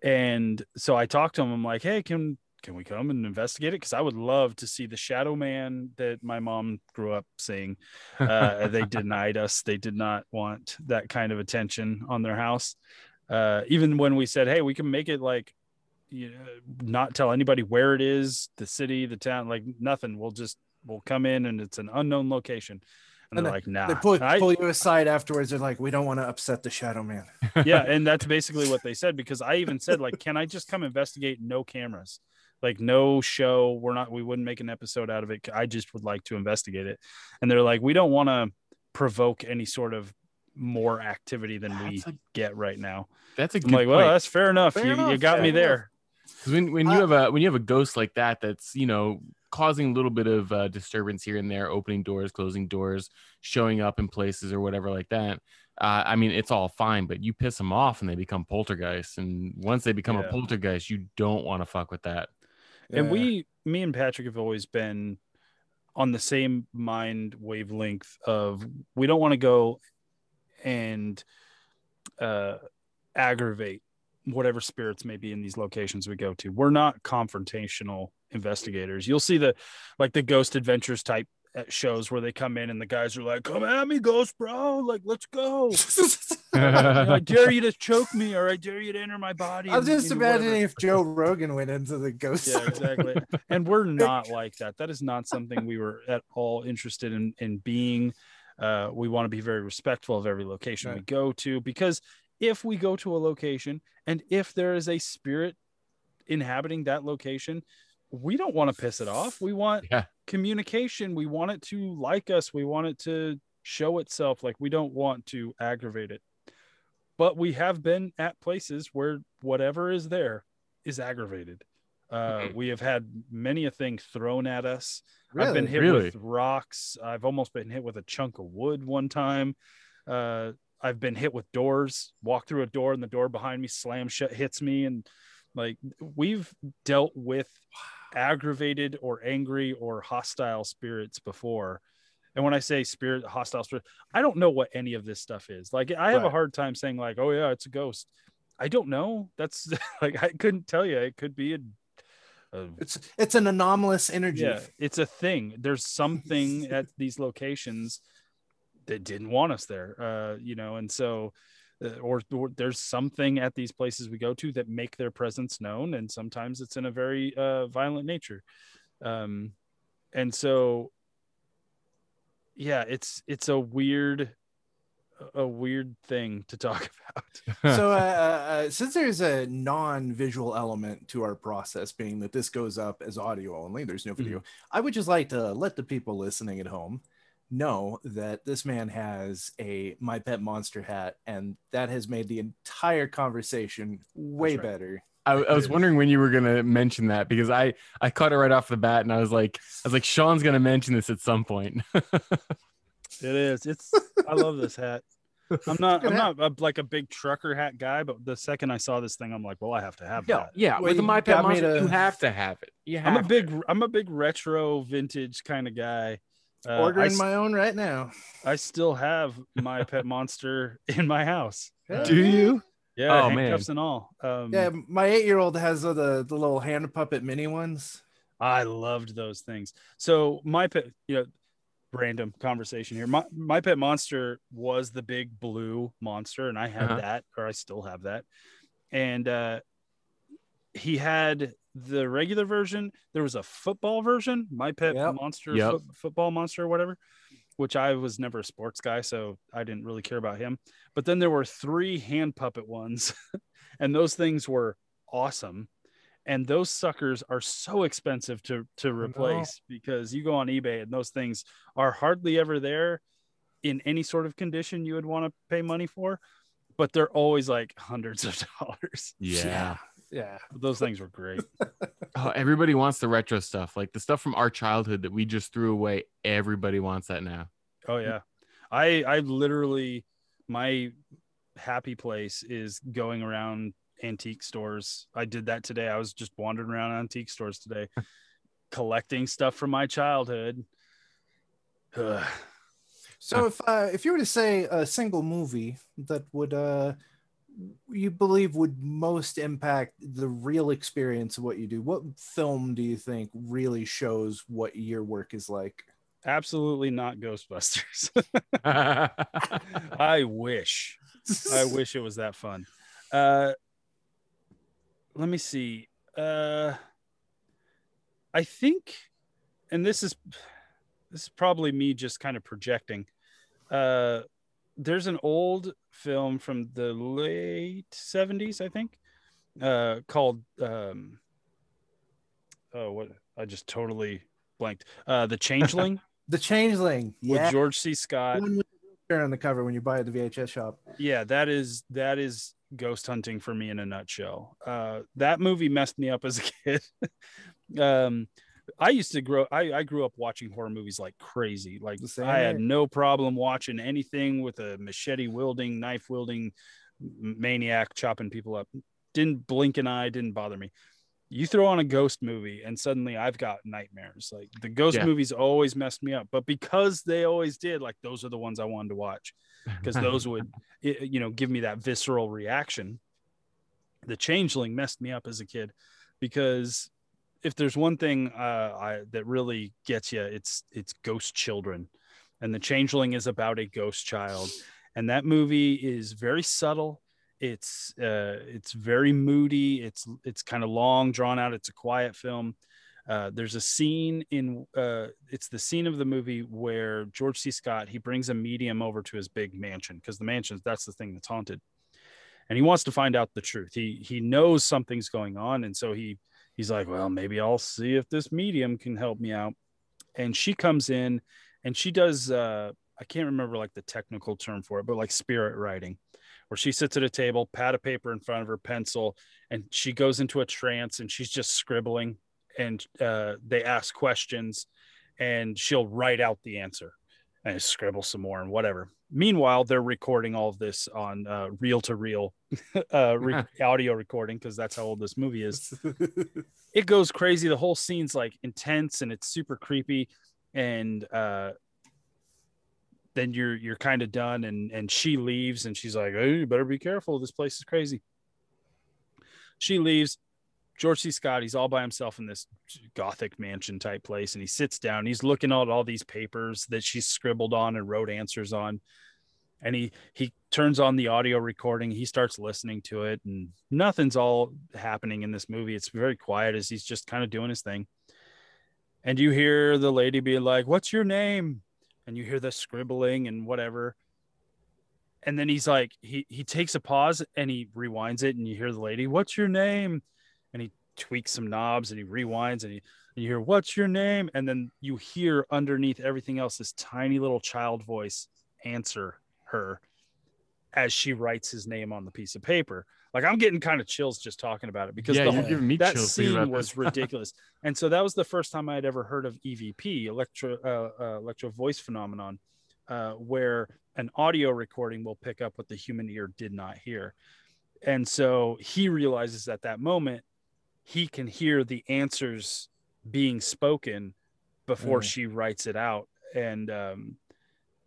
and so i talked to him i'm like hey can can we come and investigate it? Because i would love to see the shadow man that my mom grew up seeing uh, they denied us. They did not want that kind of attention on their house. Uh, even when we said hey we can make it like you know, not tell anybody where it is the city the town like nothing. We'll just we'll come in and it's an unknown location. And, And they're like nah. They pull, I- pull you aside afterwards. They're like, we don't want to upset the shadow man. yeah and that's basically what they said because i even said like can i just come investigate no cameras like no show we're not we wouldn't make an episode out of it i just would like to investigate it and they're like we don't want to provoke any sort of more activity than we a, get right now that's a i'm good like well point. that's fair enough Fair you, you got fair me there there 'Cause when when you Uh, have a when you have a ghost like that, that's you know causing a little bit of uh, disturbance here and there, opening doors, closing doors, showing up in places or whatever like that. Uh, I mean, it's all fine, but you piss them off and they become poltergeists. And once they become Yeah. a poltergeist, you don't want to fuck with that. And we me and patrick have always been on the same mind wavelength of we don't want to go and uh aggravate whatever spirits may be in these locations we go to. We're not confrontational investigators. You'll see the like the ghost adventures type shows where they come in and the guys are like, "Come at me, ghost, bro! Like, let's go! I dare you to choke me, or I dare you to enter my body." I'm just and whatever." imagining if Joe Rogan went into the ghost. yeah exactly and we're not like that that is not something we were at all interested in in being uh we want to be very respectful of every location we go to because if we go to a location and if there is a spirit inhabiting that location we don't want to piss it off. We want Yeah. communication. We want it to like us. We want it to show itself. Like we don't want to aggravate it. But we have been at places where whatever is there is aggravated. Uh, Mhm. we have had many a thing thrown at us. I've been hit Really? with rocks. I've almost been hit with a chunk of wood one time. Uh, i've been hit with doors. Walk through a door and the door behind me slams shut hits me and like we've dealt with aggravated or angry or hostile spirits before. And when i say spirit hostile spirit i don't know what any of this stuff is. Like i have a hard time saying like oh yeah it's a ghost. I don't know. That's like i couldn't tell you. It could be a, a It's it's an anomalous energy. yeah it's a thing. There's something at these locations that didn't want us there uh you know and so or, or there's something at these places we go to that make their presence known and sometimes it's in a very uh violent nature. Um and so yeah it's it's a weird a weird thing to talk about. So uh, uh, uh, since there's a non-visual element to our process being that this goes up as audio only there's no video i would just like to let the people listening at home know that this man has a my pet monster hat and that has made the entire conversation way right. better I, I was wondering when you were gonna mention that because I I caught it right off the bat and I was like I was like Sean's gonna mention this at some point. It is. It's. I love this hat. I'm not. I'm not a, like a big trucker hat guy, but the second I saw this thing, I'm like, well, I have to have yeah, that. yeah. Well, With the My Pet Monster, to- you have to have it. You have I'm a to. big. I'm a big retro vintage kind of guy. Uh, ordering s- my own right now I still have my pet monster in my house. Yeah. Do you? Yeah, Oh, man. handcuffs and all. Um, yeah my eight-year-old has uh, the the little hand puppet mini ones I loved those things. So my pet, you know, random conversation here. My my pet monster was the big blue monster, and I had Uh-huh. that, or I still have that. And uh, he had the regular version. There was a football version, my pet Yep. monster, Yep. foot- football monster, or whatever. Which I was never a sports guy, so I didn't really care about him. But then there were three hand puppet ones, and those things were awesome and those suckers are so expensive to to replace because you go on ebay and those things are hardly ever there in any sort of condition you would want to pay money for but they're always like hundreds of dollars Yeah. Yeah those things were great Oh, everybody wants the retro stuff, like the stuff from our childhood that we just threw away. Everybody wants that now. oh yeah i i literally my happy place is going around antique stores i did that today i was just wandering around antique stores today collecting stuff from my childhood Ugh. So if uh, if you were to say a single movie that would uh you believe would most impact the real experience of what you do, what film do you think really shows what your work is like? absolutely not ghostbusters. I wish. I wish it was that fun. Uh let me see. Uh i think and this is this is probably me just kind of projecting uh there's an old film from the late 70s i think uh called um oh what i just totally blanked. Uh the changeling. The Changeling, Yeah. with george c. Scott. The one with the wheelchair on the cover when you buy it at the VHS shop. yeah that is that is ghost hunting for me in a nutshell. Uh that movie messed me up as a kid. Um i used to grow I, I grew up watching horror movies like crazy like same i had no problem watching anything with a machete wielding knife wielding maniac chopping people up. Didn't blink an eye didn't bother me. You throw on a ghost movie and suddenly i've got nightmares like the ghost Yeah. movies always messed me up but because they always did like those are the ones i wanted to watch because those would you know give me that visceral reaction. The changeling messed me up as a kid because if there's one thing uh, I, that really gets you, it's it's ghost children, and the Changeling is about a ghost child, and that movie is very subtle. It's uh, it's very moody. It's it's kind of long, drawn out. It's a quiet film. Uh, there's a scene in uh, it's the scene of the movie where George C. Scott he brings a medium over to his big mansion because the mansion that's the thing that's haunted, and he wants to find out the truth. He he knows something's going on, and so he he's like, well, maybe I'll see if this medium can help me out. And she comes in, and she does uh, I can't remember like the technical term for it, but like spirit writing, where she sits at a table, pad of paper in front of her, pencil, and she goes into a trance and she's just scribbling and uh, they ask questions and she'll write out the answer and scribble some more and whatever. Meanwhile, they're recording all of this on uh, reel to reel uh, audio recording because that's how old this movie is. it goes crazy. The whole scene's like intense and it's super creepy. And uh, then you're you're kind of done, and and she leaves, and she's like, "Hey, you better be careful. This place is crazy." She leaves. George C. Scott, he's all by himself in this gothic mansion type place, and he sits down. He's looking at all these papers that she scribbled on and wrote answers on, and he he turns on the audio recording. He starts listening to it, and nothing's all happening in this movie. It's very quiet as he's just kind of doing his thing. And you hear the lady be like, "What's your name?" And you hear the scribbling and whatever. And then he's like, he he takes a pause and he rewinds it, and you hear the lady, "What's your name?" Tweaks some knobs and he rewinds and, he, you hear what's your name? And then you hear underneath everything else this tiny little child voice answer her as she writes his name on the piece of paper. Like i'm getting kind of chills just talking about it because Yeah, the whole, that chills scene was ridiculous. And so that was the first time i had ever heard of evp electro uh, uh, electro voice phenomenon uh, where an audio recording will pick up what the human ear did not hear. And so he realizes at that moment he can hear the answers being spoken before Mm. she writes it out and um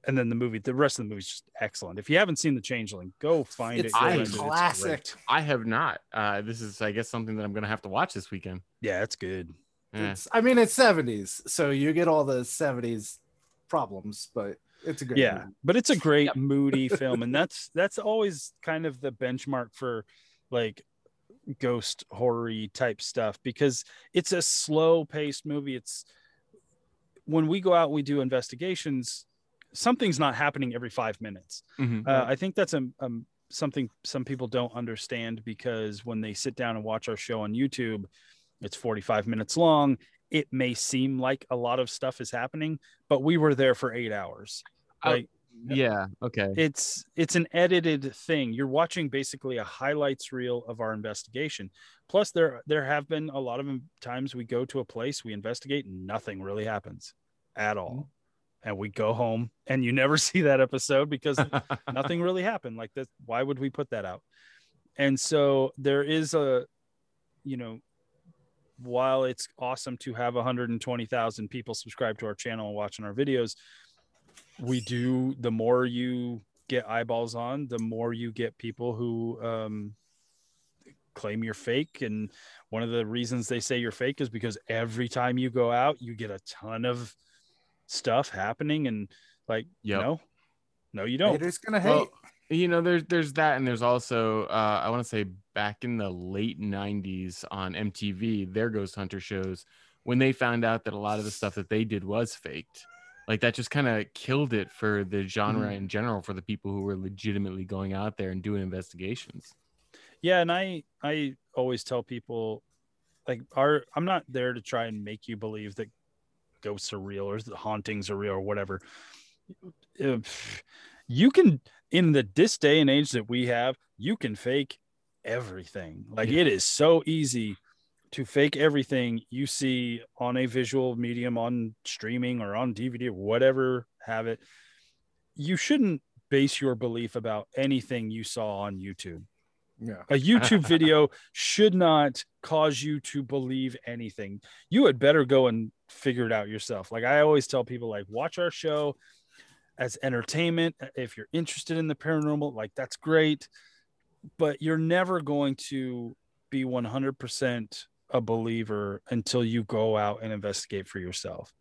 and then the movie the rest of the movie is just excellent if you haven't seen the changeling go find It's it go a it. It's classic. I have not. Uh, this is, I guess, something that I'm gonna have to watch this weekend. yeah it's good Yeah. It's, I mean, it's 70s, so you get all the 70s problems, but it's a great yeah movie. but it's a great moody film and that's that's always kind of the benchmark for like ghost horror type stuff because it's a slow paced movie. It's when we go out we do investigations something's not happening every five minutes. Mhm. uh, i think that's a, um, something some people don't understand because when they sit down and watch our show on youtube it's 45 minutes long. It may seem like a lot of stuff is happening but we were there for eight hours. Oh, yeah. Okay. it's it's an edited thing. You're watching basically a highlights reel of our investigation. Plus there there have been a lot of times we go to a place we investigate and nothing really happens at all. And we go home and you never see that episode because nothing really happened. Like that why would we put that out? And so there is a you know while it's awesome to have 120,000 people subscribe to our channel and watching our videos we do the more you get eyeballs on the more you get people who um claim you're fake. And one of the reasons they say you're fake is because every time you go out you get a ton of stuff happening. And like Yep. no no you don't. It's gonna hate. Well, you know, there's there's that, and there's also uh, I want to say back in the late '90s on MTV, their ghost hunter shows, when they found out that a lot of the stuff that they did was faked, like that just kind of killed it for the genre Mm-hmm. in general for the people who were legitimately going out there and doing investigations. yeah and i i always tell people like our i'm not there to try and make you believe that ghosts are real or the hauntings are real or whatever If you can in the this day and age that we have you can fake everything like Yeah. it is so easy to fake everything you see on a visual medium on streaming or on dvd or whatever have it you shouldn't base your belief about anything you saw on youtube yeah. a YouTube video should not cause you to believe anything. You had better go and figure it out yourself. Like I always tell people, like watch our show as entertainment. If you're interested in the paranormal, like that's great, but you're never going to be 100% a believer until you go out and investigate for yourself.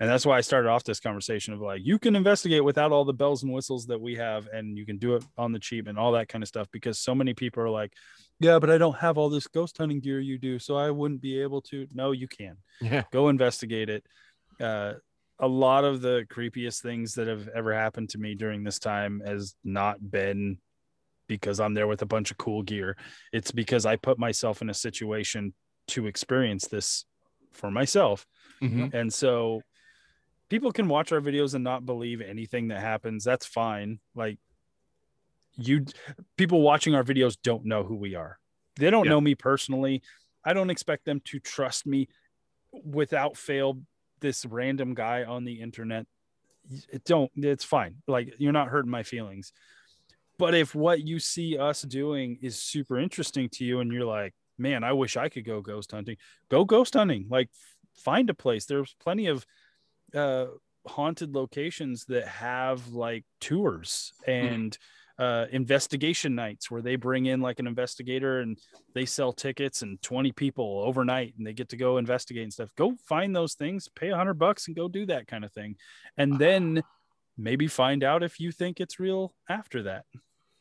And that's why I started off this conversation of like, you can investigate without all the bells and whistles that we have, and you can do it on the cheap and all that kind of stuff. Because so many people are like, yeah, but I don't have all this ghost hunting gear you do, so I wouldn't be able to. No, you can Yeah. go investigate it. Uh, a lot of the creepiest things that have ever happened to me during this time has not been because I'm there with a bunch of cool gear. It's because I put myself in a situation to experience this for myself. Mhm. And so people can watch our videos and not believe anything that happens. That's fine. Like you people watching our videos don't know who we are. They don't Yeah. know me personally. I don't expect them to trust me without fail this random guy on the internet. It don't it's fine. Like you're not hurting my feelings. But if what you see us doing is super interesting to you and you're like, man, I wish I could go ghost hunting, go ghost hunting. Like find a place. There's plenty of uh haunted locations that have like tours and uh investigation nights where they bring in like an investigator and they sell tickets and 20 people overnight and they get to go investigate and stuff. Go find those things pay a hundred bucks and go do that kind of thing. And then maybe find out if you think it's real after that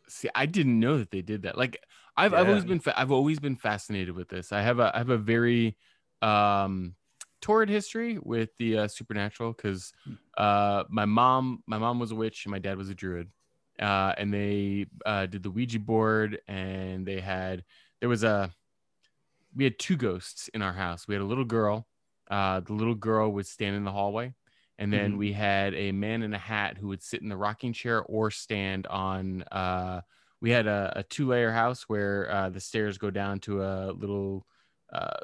See, I didn't know that they did that. Like, I've I've always been fa- I've always been fascinated with this. I have a I have a very um torrid history with the uh, supernatural because uh my mom my mom was a witch and my dad was a druid. Uh, and they uh, did the Ouija board, and they had there was a we had two ghosts in our house. We had a little girl. Uh, the little girl would stand in the hallway, and then Mhm. we had a man in a hat who would sit in the rocking chair or stand on. Uh, we had a, a two layer house where uh, the stairs go down to a little, uh,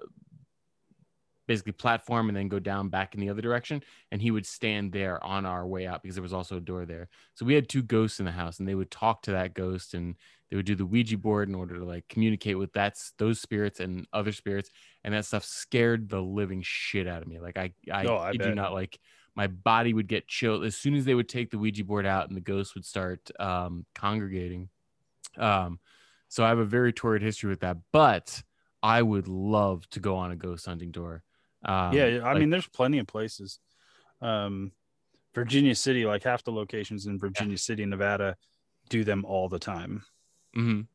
basically platform, and then go down back in the other direction. And he would stand there on our way out because there was also a door there. So we had two ghosts in the house, and they would talk to that ghost, and they would do the Ouija board in order to like communicate with that's those spirits and other spirits, and that stuff scared the living shit out of me. Like I, I, Oh, I bet. not, like my body would get chilled as soon as they would take the Ouija board out and the ghosts would start um, congregating. Um, so I have a very torrid history with that, but I would love to go on a ghost hunting tour. Um, yeah i like- mean there's plenty of places um virginia city like half the locations in virginia city nevada do them all the time mhm.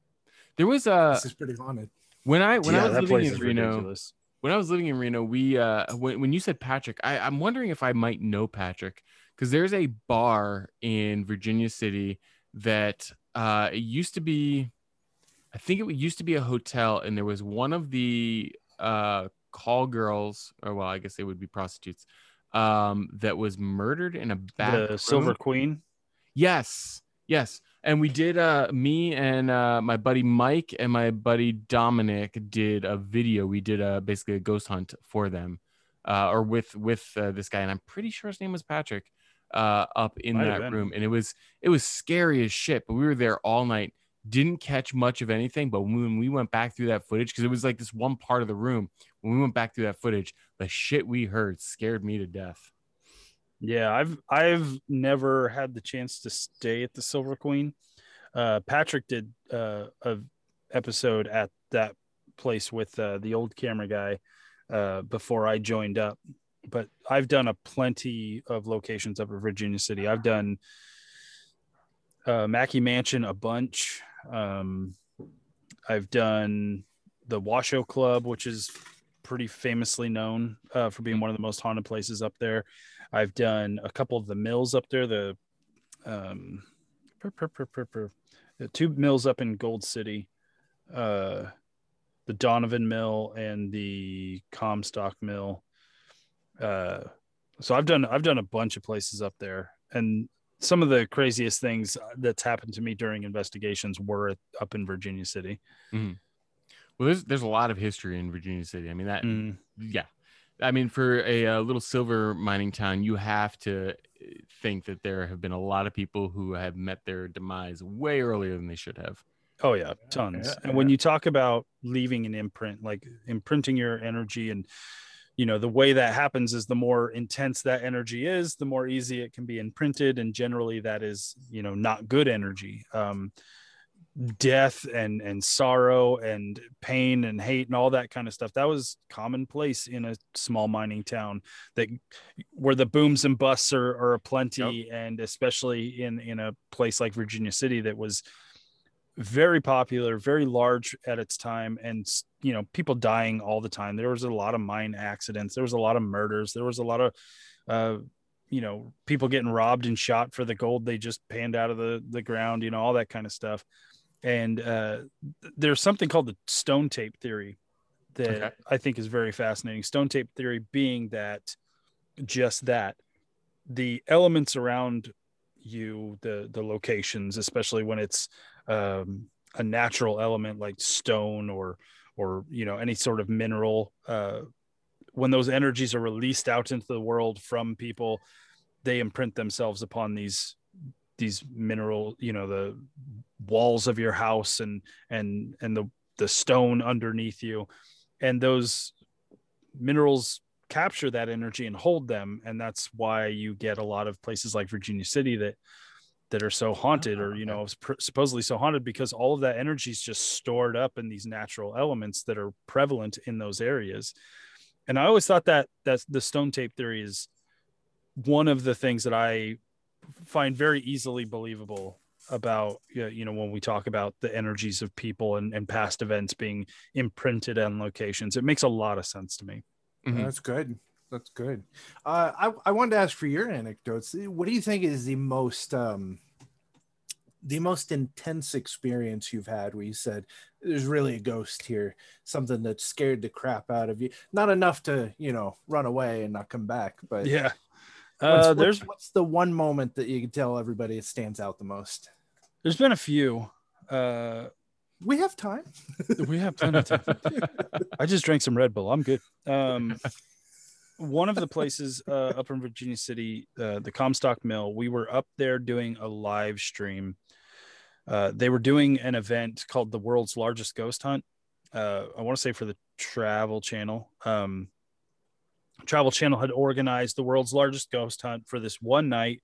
there was a this is pretty haunted. when I when I was that living in Reno. ridiculous. When I was living in Reno, we uh when, when you said Patrick, I, I'm wondering if I might know Patrick because there's a bar in Virginia City that uh it used to be I think it used to be a hotel and there was one of the uh call girls or well I guess they would be prostitutes um that was murdered in a back the silver queen Yes, yes. And we did uh me and uh my buddy Mike and my buddy Dominic did a video. We did a basically a ghost hunt for them. Uh or with with uh, this guy and I'm pretty sure his name was Patrick uh up in Might that room and it was it was scary as shit, but we were there all night. Didn't catch much of anything, but when we went back through that footage because it was like this one part of the room, when we went back through that footage, the shit we heard scared me to death. Yeah, I've I've never had the chance to stay at the Silver Queen. Uh, Patrick did uh, a episode at that place with uh, the old camera guy uh, before I joined up. But I've done a plenty of locations up in Virginia City. I've done uh, Mackay Mansion a bunch. Um, I've done the Washoe Club, which is pretty famously known uh, for being one of the most haunted places up there. I've done a couple of the mills up there. The um, per, per, per, the two mills up in Gold City, uh, the Donovan Mill and the Comstock Mill. Uh, so I've done I've done a bunch of places up there, and some of the craziest things that's happened to me during investigations were up in Virginia City. Well, there's there's a lot of history in Virginia City. I mean that Mm. yeah. I mean for a, uh little silver mining town, you have to uh, think that there have been a lot of people who have met their demise way earlier than they should have. Oh yeah, tons. yeah, and when you talk about leaving an imprint, like imprinting your energy and you know, the way that happens is the more intense that energy is, the more easy it can be imprinted and generally that is, you know, not good energy. Um death and and sorrow and pain and hate and all that kind of stuff that was commonplace in a small mining town that where the booms and busts are, are aplenty and especially in in a place like virginia city that was very popular very large at its time and you know people dying all the time. There was a lot of mine accidents. There was a lot of murders. There was a lot of uh you know people getting robbed and shot for the gold they just panned out of the the ground you know all that kind of stuff and uh, there's something called the stone tape theory that Okay. I think is very fascinating. Stone tape theory being that just that the elements around you, the the locations, especially when it's um, a natural element like stone or or you know any sort of mineral, uh, when those energies are released out into the world from people, they imprint themselves upon these these mineral you know the walls of your house and and and the the stone underneath you. And those minerals capture that energy and hold them. And that's why you get a lot of places like Virginia City that that are so haunted or you ah, know supposedly so haunted because all of that energy is just stored up in these natural elements that are prevalent in those areas. And i always thought that that the stone tape theory is one of the things that i find very easily believable about you know, when we talk about the energies of people and, and past events being imprinted on locations it makes a lot of sense to me Mhm. That's good. That's good. Uh, I I wanted to ask for your anecdotes. What do you think is the most um, the most intense experience you've had where you said there's really a ghost here, something that scared the crap out of you? Not enough to you know run away and not come back, but yeah what's, uh, there's what's the one moment that you can tell everybody it stands out the most? there's been a few uh We have time. we have plenty of time I just drank some Red Bull. I'm good. Um, one of the places uh, up in Virginia City, uh, the Comstock Mill, we were up there doing a live stream. Uh, they were doing an event called the World's Largest Ghost Hunt. Uh, I want to say for the Travel Channel. Um, Travel Channel had organized the world's largest ghost hunt for this one night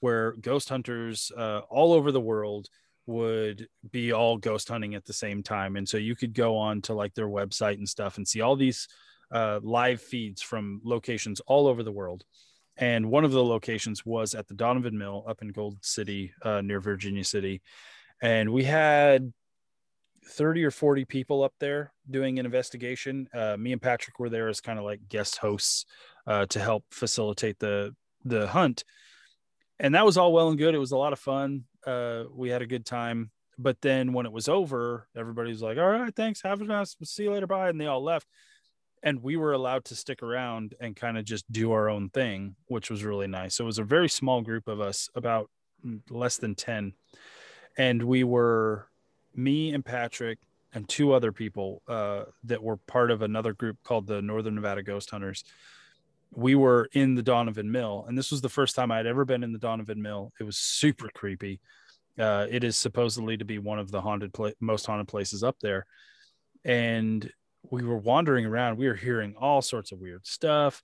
where ghost hunters uh, all over the world would be all ghost hunting at the same time. And so you could go on to like their website and stuff and see all these uh, live feeds from locations all over the world. And one of the locations was at the donovan mill up in gold city uh, near virginia city. And we had 30 or 40 people up there doing an investigation. Uh, me and patrick were there as kind of like guest hosts uh, to help facilitate the the hunt. And that was all well and good. It was a lot of fun. Uh, we had a good time. But then when it was over, everybody was like, "All right, thanks, have a nice, see you later, bye," and they all left. And we were allowed to stick around and kind of just do our own thing, which was really nice. So it was a very small group of us, about mm, less than ten, and we were me and Patrick and two other people uh, that were part of another group called the Northern Nevada Ghost Hunters we were in the Donovan Mill, and this was the first time I had ever been in the Donovan Mill. It was super creepy. Uh, it is supposedly to be one of the haunted, pla- most haunted places up there, and we were wandering around. We were hearing all sorts of weird stuff.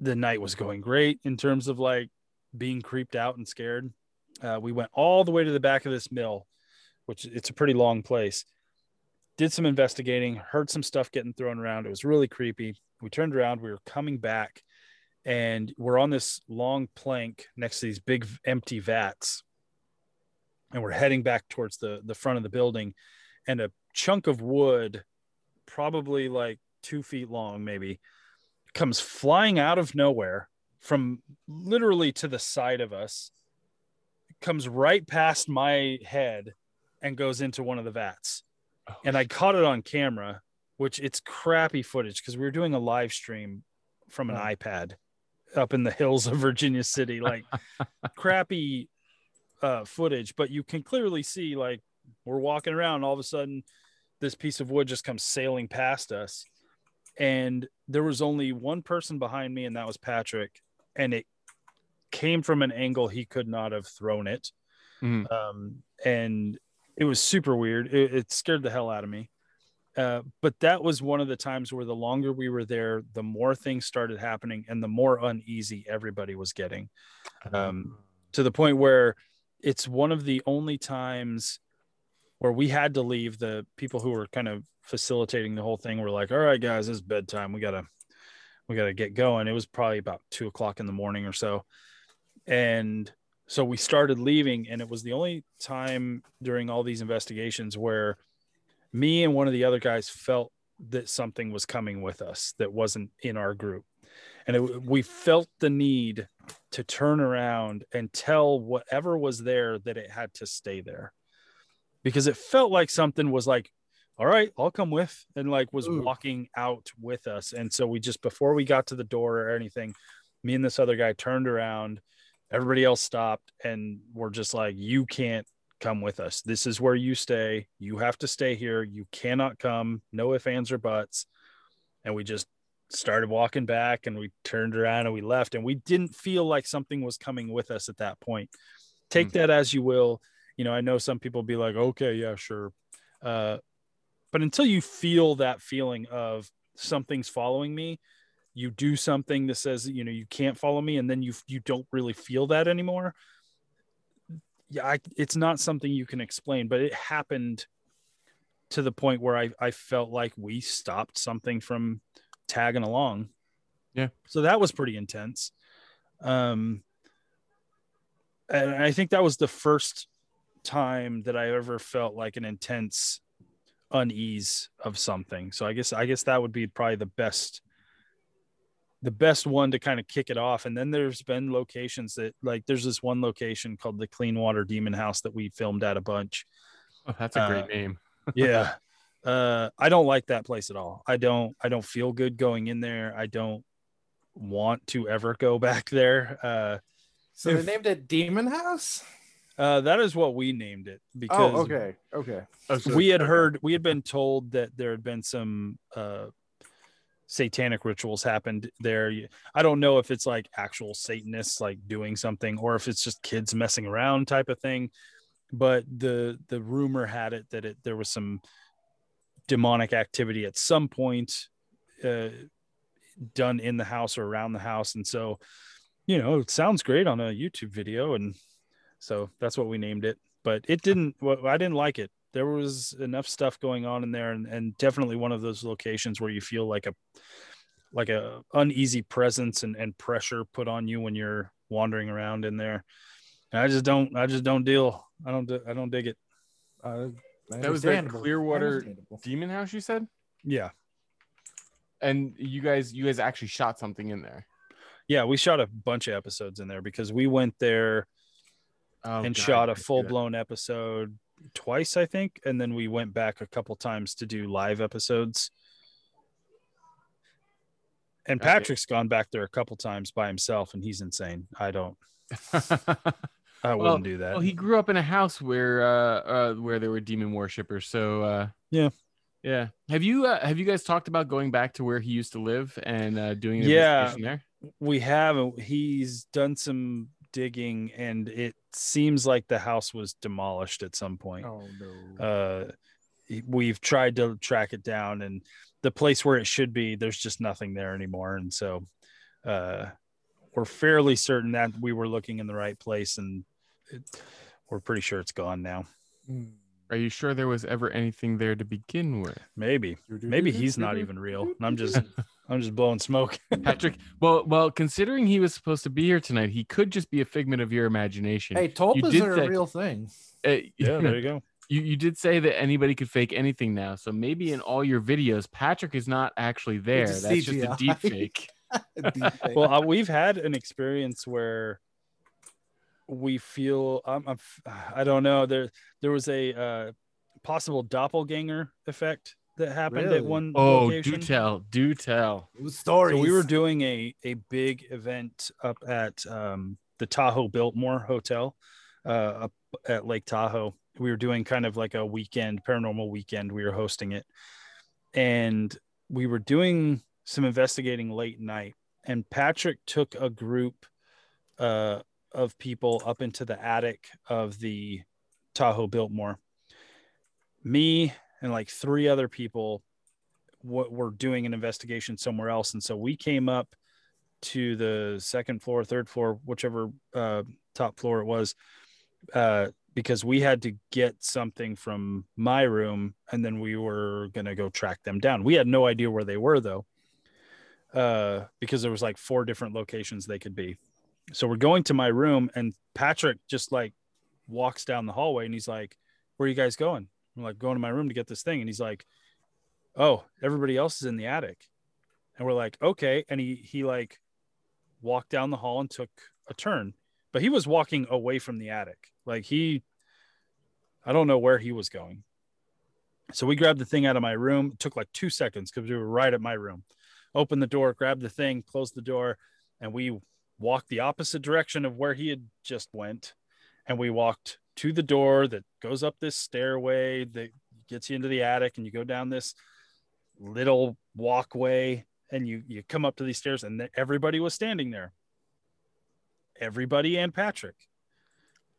The night was going great in terms of like being creeped out and scared. Uh, we went all the way to the back of this mill, which it's a pretty long place. Did some investigating, heard some stuff getting thrown around. It was really creepy we turned around we were coming back and we're on this long plank next to these big empty vats and we're heading back towards the the front of the building and a chunk of wood probably like two feet long maybe comes flying out of nowhere from literally to the side of us comes right past my head and goes into one of the vats. And i caught it on camera which it's crappy footage because we were doing a live stream from an Oh. iPad up in the hills of Virginia City, like crappy uh, footage, but you can clearly see like we're walking around, and all of a sudden, this piece of wood just comes sailing past us, and there was only one person behind me, and that was Patrick, and it came from an angle he could not have thrown it, Mhm. um, and it was super weird. It, it scared the hell out of me. Uh, but that was one of the times where the longer we were there, the more things started happening and the more uneasy everybody was getting um, to the point where it's one of the only times where we had to leave. The people who were kind of facilitating the whole thing were like, "All right, guys, it's bedtime. We gotta we gotta get going." It was probably about two o'clock in the morning or so, and so we started leaving, and it was the only time during all these investigations where me and one of the other guys felt that something was coming with us that wasn't in our group. And it, we felt the need to turn around and tell whatever was there that it had to stay there. Because it felt like something was like all right i'll come with and like was Ooh. walking out with us. And so we just before we got to the door or anything me and this other guy turned around everybody else stopped and we're just like you can't come with us. This is where you stay. You have to stay here. You cannot come. No ifs ands or buts. And we just started walking back and we turned around and we left. And we didn't feel like something was coming with us at that point. Take Mm. that as you will. You know i know some people be like okay yeah sure. Uh, but until you feel that feeling of something's following me you do something that says you know you can't follow me and then you you don't really feel that anymore yeah I, it's not something you can explain but it happened to the point where I, I felt like we stopped something from tagging along. Yeah. so that was pretty intense. Um and i think that was the first time that i ever felt like an intense unease of something. So i guess i guess that would be probably the best the best one to kind of kick it off and then there's been locations that like there's this one location called the Clearwater demon house that we filmed at a bunch Oh, that's a great Uh, name. yeah uh i don't like that place at all i don't i don't feel good going in there i don't want to ever go back there uh So If- they named it Demon House. uh that is what we named it because Oh, okay, okay. Oh, so- we had okay. heard we had been told that there had been some uh satanic rituals happened there. I don't know if it's like actual satanists like doing something or if it's just kids messing around type of thing but the the rumor had it that it there was some demonic activity at some point uh done in the house or around the house. And so you know it sounds great on a youtube video and so that's what we named it but it didn't well, i didn't like it there was enough stuff going on in there and, and definitely one of those locations where you feel like a like a uneasy presence and, and pressure put on you when you're wandering around in there and i just don't i just don't deal i don't i don't dig it Uh, That was the understandable. Clearwater Understandable. Demon House, you said? yeah And you guys, you guys actually shot something in there. yeah we shot a bunch of episodes in there because we went there Oh, and God, shot a full-blown episode twice, I think, and then we went back a couple times to do live episodes. And Okay. Patrick's gone back there a couple times by himself, and he's insane. I don't, I Well- wouldn't do that. well, he grew up in a house where uh, uh where there were demon worshippers. So uh Yeah. Yeah. Have you uh, have you guys talked about going back to where he used to live and uh doing Yeah. there? we have he's done some digging, and it seems like the house was demolished at some point. Oh no. uh we've tried to track it down and the place where it should be there's just nothing there anymore and so uh we're fairly certain that we were looking in the right place and it, we're pretty sure it's gone now Hmm. Are you sure there was ever anything there to begin with? maybe maybe he's not even real i'm just i'm just blowing smoke Patrick, well, well, considering he was supposed to be here tonight, he could just be a figment of your imagination. Hey, tulpas are say- a real thing. Uh, yeah there you go you, you did say that anybody could fake anything now. So maybe in all your videos, Patrick is not actually there. It's That's just a CGI. deep fake. Deepfake. well uh, we've had an experience where we feel I'm, I'm i don't know there there was a uh possible doppelganger effect that happened Really? at one Oh, location do tell, do tell. stories. so we were doing a a big event up at um the tahoe biltmore hotel uh up at lake tahoe we were doing kind of like a weekend paranormal weekend we were hosting it and we were doing some investigating late night and patrick took a group uh of people up into the attic of the tahoe biltmore me and like three other people what were doing an investigation somewhere else and so we came up to the second floor third floor whichever uh top floor it was uh because we had to get something from my room and then we were going to go track them down. We had no idea where they were though. Uh, because there was like four different locations they could be. So we're going to my room and Patrick just like walks down the hallway and he's like, "Where are you guys going?" I'm like, "Going to my room to get this thing." And he's like, "Oh, everybody else is in the attic." And we're like, "Okay." And he he like walked down the hall and took a turn, but he was walking away from the attic. Like he I don't know where he was going. So we grabbed the thing out of my room. It took like two seconds because we were right at my room. Opened the door, grabbed the thing, closed the door, and we walked the opposite direction of where he had just went. And we walked to the door that goes up this stairway that gets you into the attic, and you go down this little walkway, and you you come up to these stairs, and everybody was standing there. Everybody and Patrick.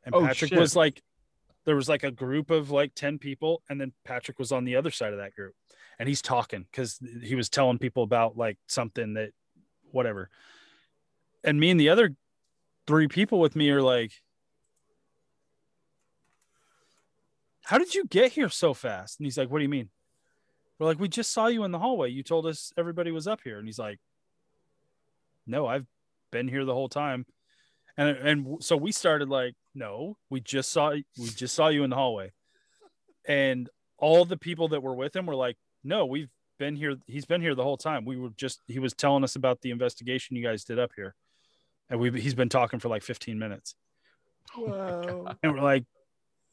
And Oh, Patrick shit. was like there was like a group of like 10 people and then patrick was on the other side of that group and he's talking because he was telling people about like something that whatever and me and the other three people with me are like how did you get here so fast? And he's like what do you mean? We're like we just saw you in the hallway. You told us everybody was up here. And he's like no i've been here the whole time. And and so we started like no we just saw we just saw you in the hallway. And all the people that were with him were like no we've been here. He's been here the whole time. We were just he was telling us about the investigation you guys did up here. And we he's been talking for like 15 minutes. Wow. and we're like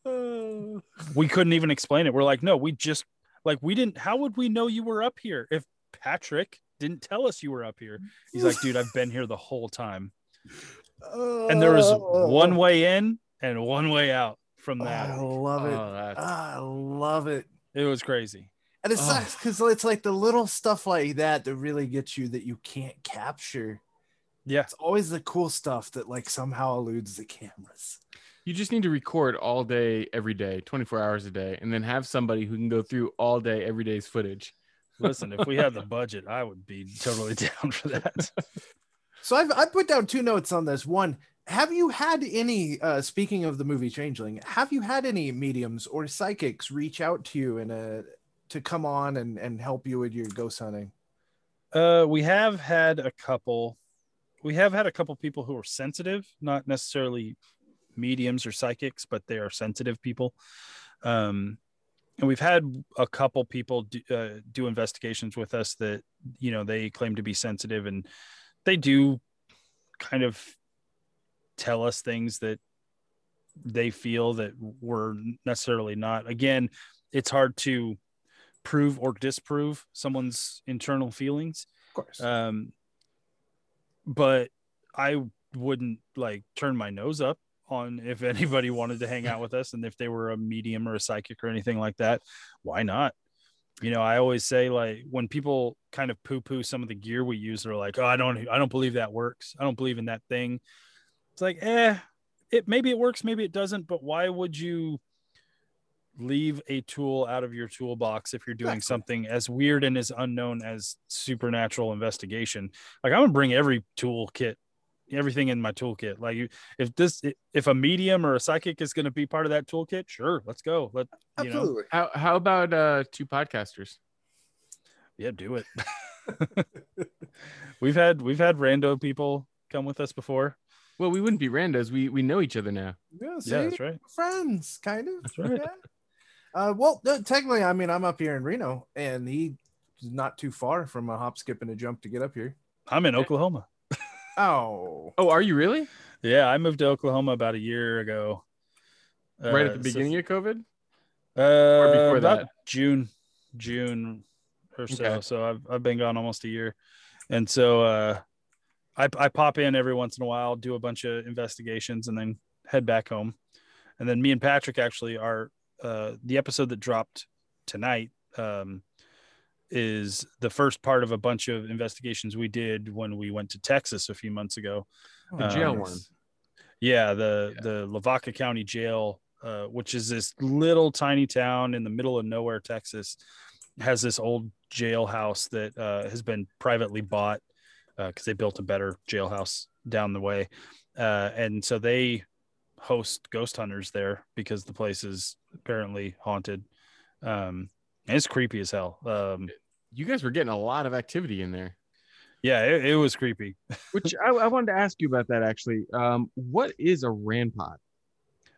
we couldn't even explain it we're like no we just like we didn't how would we know you were up here if patrick didn't tell us you were up here he's like dude i've been here the whole time and there was one oh. way in and one way out from that. I love it. Oh, I love it. It was crazy. And it Oh. sucks because it's like the little stuff like that that really gets you that you can't capture. Yeah. It's always the cool stuff that like somehow eludes the cameras. You just need to record all day, every day, 24 hours a day, and then have somebody who can go through all day, every day's footage. Listen, if we had the budget, I would be totally down for that. So I've I put down two notes on this. One, have you had any uh speaking of the movie Changeling, have you had any mediums or psychics reach out to you and uh to come on and and help you with your ghost hunting? Uh, we have had a couple. We have had a couple people who are sensitive, not necessarily mediums or psychics, but they are sensitive people. Um, and we've had a couple people do, uh, do investigations with us that you know they claim to be sensitive, and they do kind of tell us things that they feel that we're necessarily not. Again, it's hard to prove or disprove someone's internal feelings Of course. um but i wouldn't like turn my nose up on if anybody wanted to hang out with us and if they were a medium or a psychic or anything like that why not? You know i always say like when people kind of poo poo some of the gear we use they're like oh i don't i don't believe that works. I don't believe in that thing. It's like eh it maybe it works maybe it doesn't but why would you leave a tool out of your toolbox if you're doing something as weird and as unknown as supernatural investigation? Like i'm gonna bring every toolkit everything in my toolkit like you if this if a medium or a psychic is going to be part of that toolkit sure let's go let you know Absolutely. How, how about uh, two podcasters? yeah do it we've had we've had rando people come with us before Well, we wouldn't be randos. We we know each other now. Yeah, see? yeah that's right friends, kind of. That's right. Yeah. Uh, well, no, technically, I mean, I'm up here in Reno, and he's not too far from a hop, skip, and a jump to get up here. i'm in oklahoma Oh, Oh, are you really? yeah i moved to oklahoma about a year ago right Uh, at the so- beginning of COVID? Uh, before about that? June, June or so. Okay. So I've I've been gone almost a year, and so uh, I I pop in every once in a while, do a bunch of investigations, and then head back home. And then me and Patrick actually are uh, the episode that dropped tonight um, is the first part of a bunch of investigations we did when we went to Texas a few months ago. The jail Um, one. Yeah, the Yeah. the Lavaca County Jail, uh, which is this little tiny town in the middle of nowhere, Texas, has this old jailhouse that uh, has been privately bought because they built a better jailhouse down the way, uh, and so they host ghost hunters there because the place is apparently haunted. Um, it's creepy as hell. Um, You guys were getting a lot of activity in there. yeah, it, it was creepy. Which I, I wanted to ask you about that actually. Um, what is a REM pod?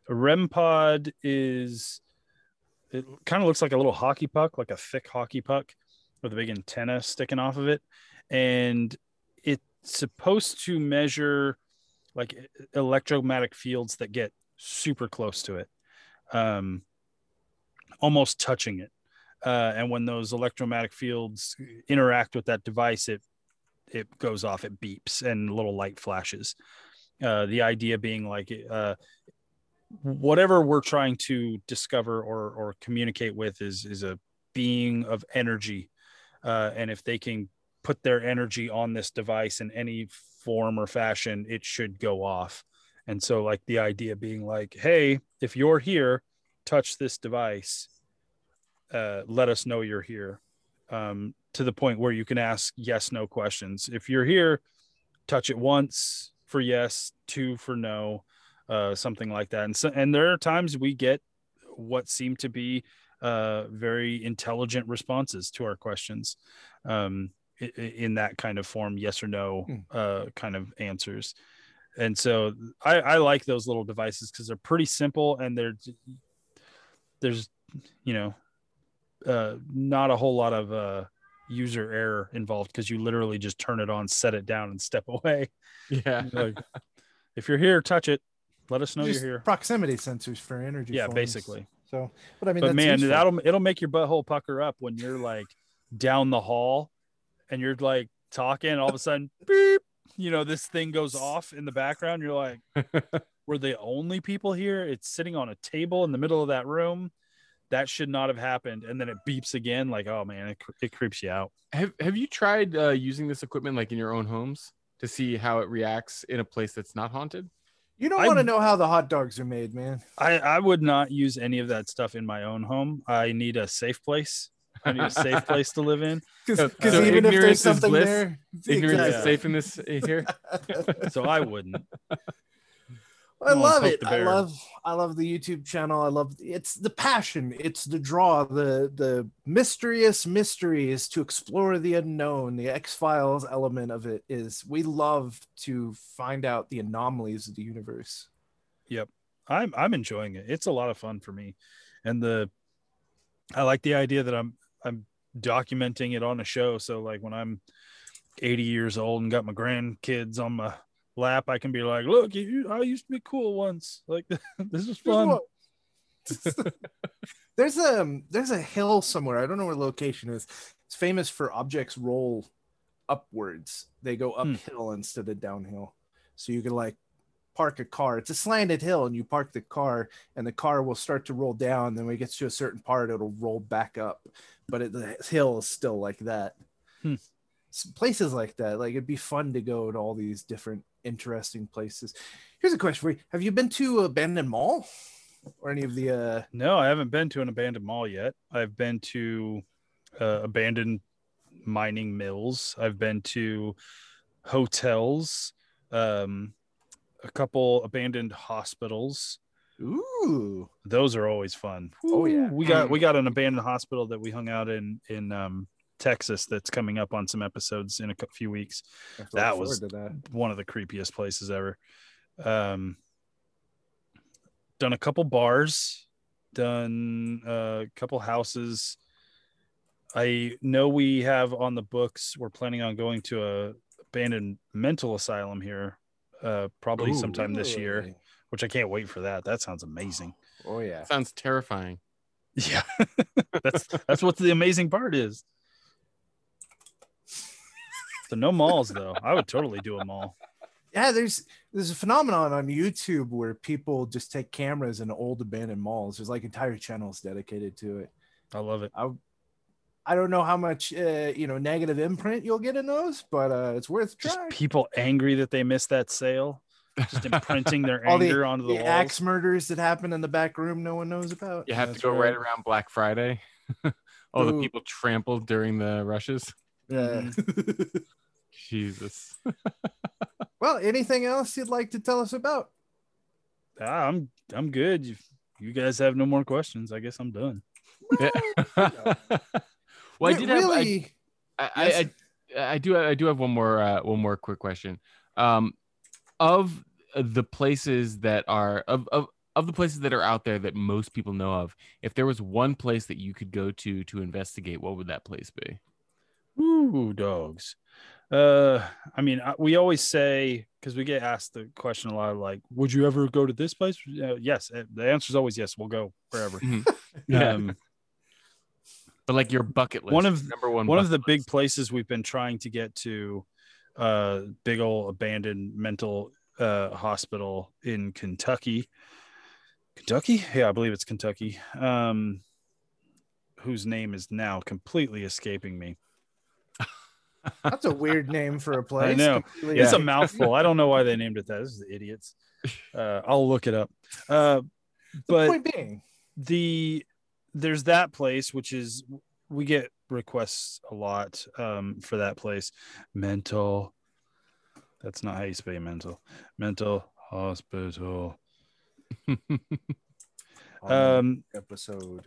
A REM pod is it kind of looks like a little hockey puck, like a thick hockey puck with a big antenna sticking off of it. And it's supposed to measure like electromagnetic fields that get super close to it, um, almost touching it. Uh, and when those electromagnetic fields interact with that device, it it goes off, it beeps, and little light flashes. Uh, the idea being like uh, whatever we're trying to discover or or communicate with is is a being of energy uh, and if they can put their energy on this device in any form or fashion it should go off and so like the idea being like hey if you're here touch this device uh, let us know you're here um, to the point where you can ask yes no questions if you're here touch it once for yes two for no uh, something like that. And so, and there are times we get what seem to be uh, very intelligent responses to our questions um, i- i- in that kind of form, yes or no Hmm. uh, kind of answers. And so I, I like those little devices because they're pretty simple and they're there's you know uh, not a whole lot of uh, user error involved because you literally just turn it on, set it down, and step away. Yeah. Like, if you're here, touch it. Let us know Just you're here. proximity sensors for energy. Yeah, phones. basically. So, but I mean, but man, useful. that'll it'll make your butthole pucker up when you're like down the hall and you're like talking, and all of a sudden, beep, you know, this thing goes off in the background. You're like, we're the only people here. It's sitting on a table in the middle of that room. That should not have happened. And then it beeps again. Like, oh man, it, it creeps you out. Have Have you tried uh, using this equipment like in your own homes to see how it reacts in a place that's not haunted? you don't I- want to know how the hot dogs are made, man. I, I would not use any of that stuff in my own home. I need a safe place. I need a safe place to live in. Because So- so even if there's is something bliss? there, Ignorance Exactly. is safe in this here. So I wouldn't. I love it. I love I love the YouTube channel. I love it's the passion, it's the draw, the the mysterious mysteries to explore the unknown. The X-Files element of it is we love to find out the anomalies of the universe. Yep. I'm I'm enjoying it. It's a lot of fun for me. And the I like the idea that I'm I'm documenting it on a show. So like when I'm 80 years old and got my grandkids on my lap, I can be like, look, you, I used to be cool once. Like this is fun. there's a um, there's a hill somewhere. I don't know where the location is. It's famous for objects roll upwards. They go Hmm. uphill instead of downhill. So you can like park a car. It's a slanted hill, and you park the car, and the car will start to roll down. Then when it gets to a certain part, it'll roll back up. But it, the hill is still like that. Hmm. Places like that, like it'd be fun to go to all these different interesting places. Here's a question for you: Have you been to an Abandoned Mall or any of the? uh No, I haven't been to an abandoned mall yet. I've been to uh, abandoned mining mills. I've been to hotels, um, a couple abandoned hospitals. Ooh, Those are always fun. Oh, yeah. we got we got an abandoned hospital that we hung out in in um, Texas. That's coming up on some episodes in a few weeks. I have to look That was- that. One of the creepiest places ever. Um, done a couple bars, done a couple houses. I know we have on the books. We're planning on going to a abandoned mental asylum here, uh, probably Ooh. sometime this year. Which I can't wait for that. That sounds amazing. Oh yeah. Sounds terrifying. Yeah, that's that's what the amazing part is. So no malls though. I would totally do a mall. Yeah, there's there's a phenomenon on YouTube where people just take cameras in old abandoned malls. There's like entire channels dedicated to it. I love it. I I don't know how much uh, you know negative imprint you'll get in those, but uh, it's worth Just trying. people angry that they missed that sale, just imprinting their All the, anger onto the, the walls. axe murders that happen in the back room, no one knows about. You have That's to go right right. around Black Friday. All the people trampled during the rushes. Yeah. Jesus. well, anything else you'd like to tell us about? ah, I'm I'm good. If you guys have no more questions, I guess I'm done. Yeah. well, I Re- did have. I- really. I, Yes. I, I, I do I do have one more uh, one more quick question. Um, of the places that are of, of of the places that are out there that most people know of, if there was one place that you could go to to investigate, what would that place be? Ooh, dogs. Uh, I mean, we always say because we get asked the question a lot, like, "Would you ever go to this place?" Uh, yes, uh, the answer is always yes. We'll go wherever. Yeah. Um, But like your bucket list, One of- number one, one of the bucket big places we've been trying to get to, uh, big old abandoned mental uh hospital in Kentucky. Kentucky, yeah, I believe it's Kentucky. Um, whose name is now completely escaping me. That's a weird name for a place. I know. Completely- It's a mouthful. I don't know why they named it that. This is idiots. Uh, I'll look it up. Uh, The but point being, the there's that place which is we get requests a lot um, for that place. Mental. That's not how you spell mental. Mental hospital. Um, episode.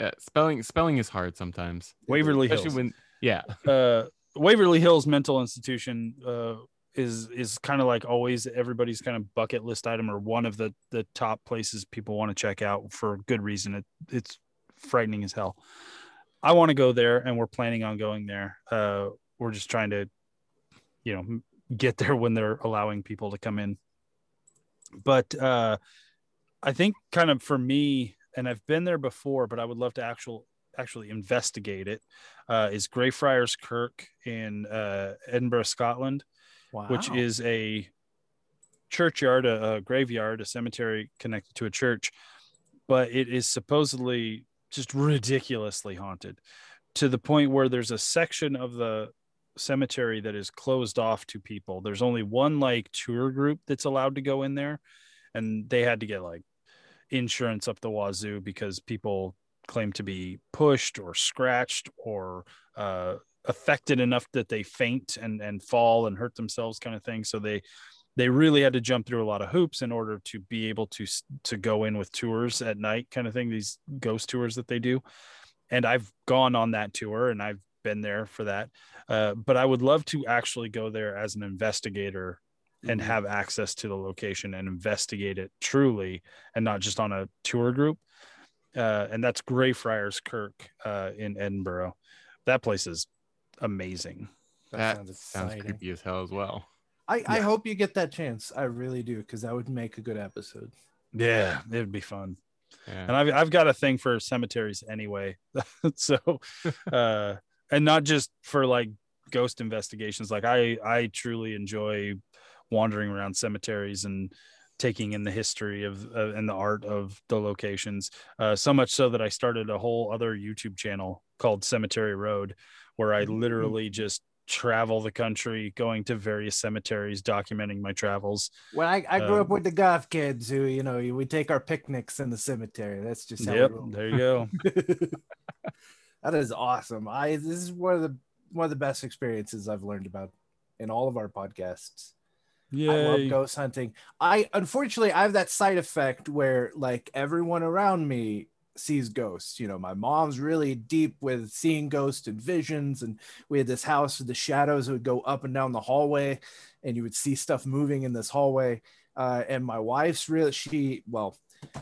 Yeah, spelling spelling is hard sometimes, Waverly especially Hills. when yeah. uh Waverly Hills Mental Institution uh is is kind of like always everybody's kind of bucket list item or one of the the top places people want to check out for good reason. It it's frightening as hell. I want to go there and we're planning on going there. Uh we're just trying to you know get there when they're allowing people to come in. But uh I think kind of for me and I've been there before but I would love to actual actually investigate it uh, is Greyfriars Kirk in uh, Edinburgh, Scotland, Wow. which is a churchyard, a, a graveyard, a cemetery connected to a church, but it is supposedly just ridiculously haunted to the point where there's a section of the cemetery that is closed off to people. There's only one like tour group that's allowed to go in there, and they had to get like insurance up the wazoo because people claim to be pushed or scratched or uh, affected enough that they faint and and fall and hurt themselves kind of thing. So they they really had to jump through a lot of hoops in order to be able to to go in with tours at night kind of thing these ghost tours that they do. And i've gone on that tour and i've been there for that. Uh, but i would love to actually go there as an investigator and have access to the location and investigate it truly and not just on a tour group uh, and that's Greyfriars Kirk uh, in Edinburgh. That place is amazing. That sounds Sounds creepy as hell as well. I, I hope you get that chance. I really do, because that would make a good episode. Yeah, it'd be fun. Yeah. And I've I've got a thing for cemeteries anyway. so, uh, and not just for like ghost investigations. Like I I truly enjoy wandering around cemeteries and taking in the history of uh, and the art of the locations. Uh, so much so that I started a whole other YouTube channel called Cemetery Road, where I literally just travel the country, going to various cemeteries, documenting my travels. When I, I grew Um, up with the goth kids who, you know, we take our picnics in the cemetery. That's just how Yep, there you go. that is awesome. I this is one of the one of the best experiences I've learned about in all of our podcasts. I love ghost hunting. I unfortunately I have that side effect where like everyone around me sees ghosts. You know, my mom's really deep with seeing ghosts and visions, and we had this house with the shadows that would go up and down the hallway, and you would see stuff moving in this hallway. Uh, and my wife's really she well,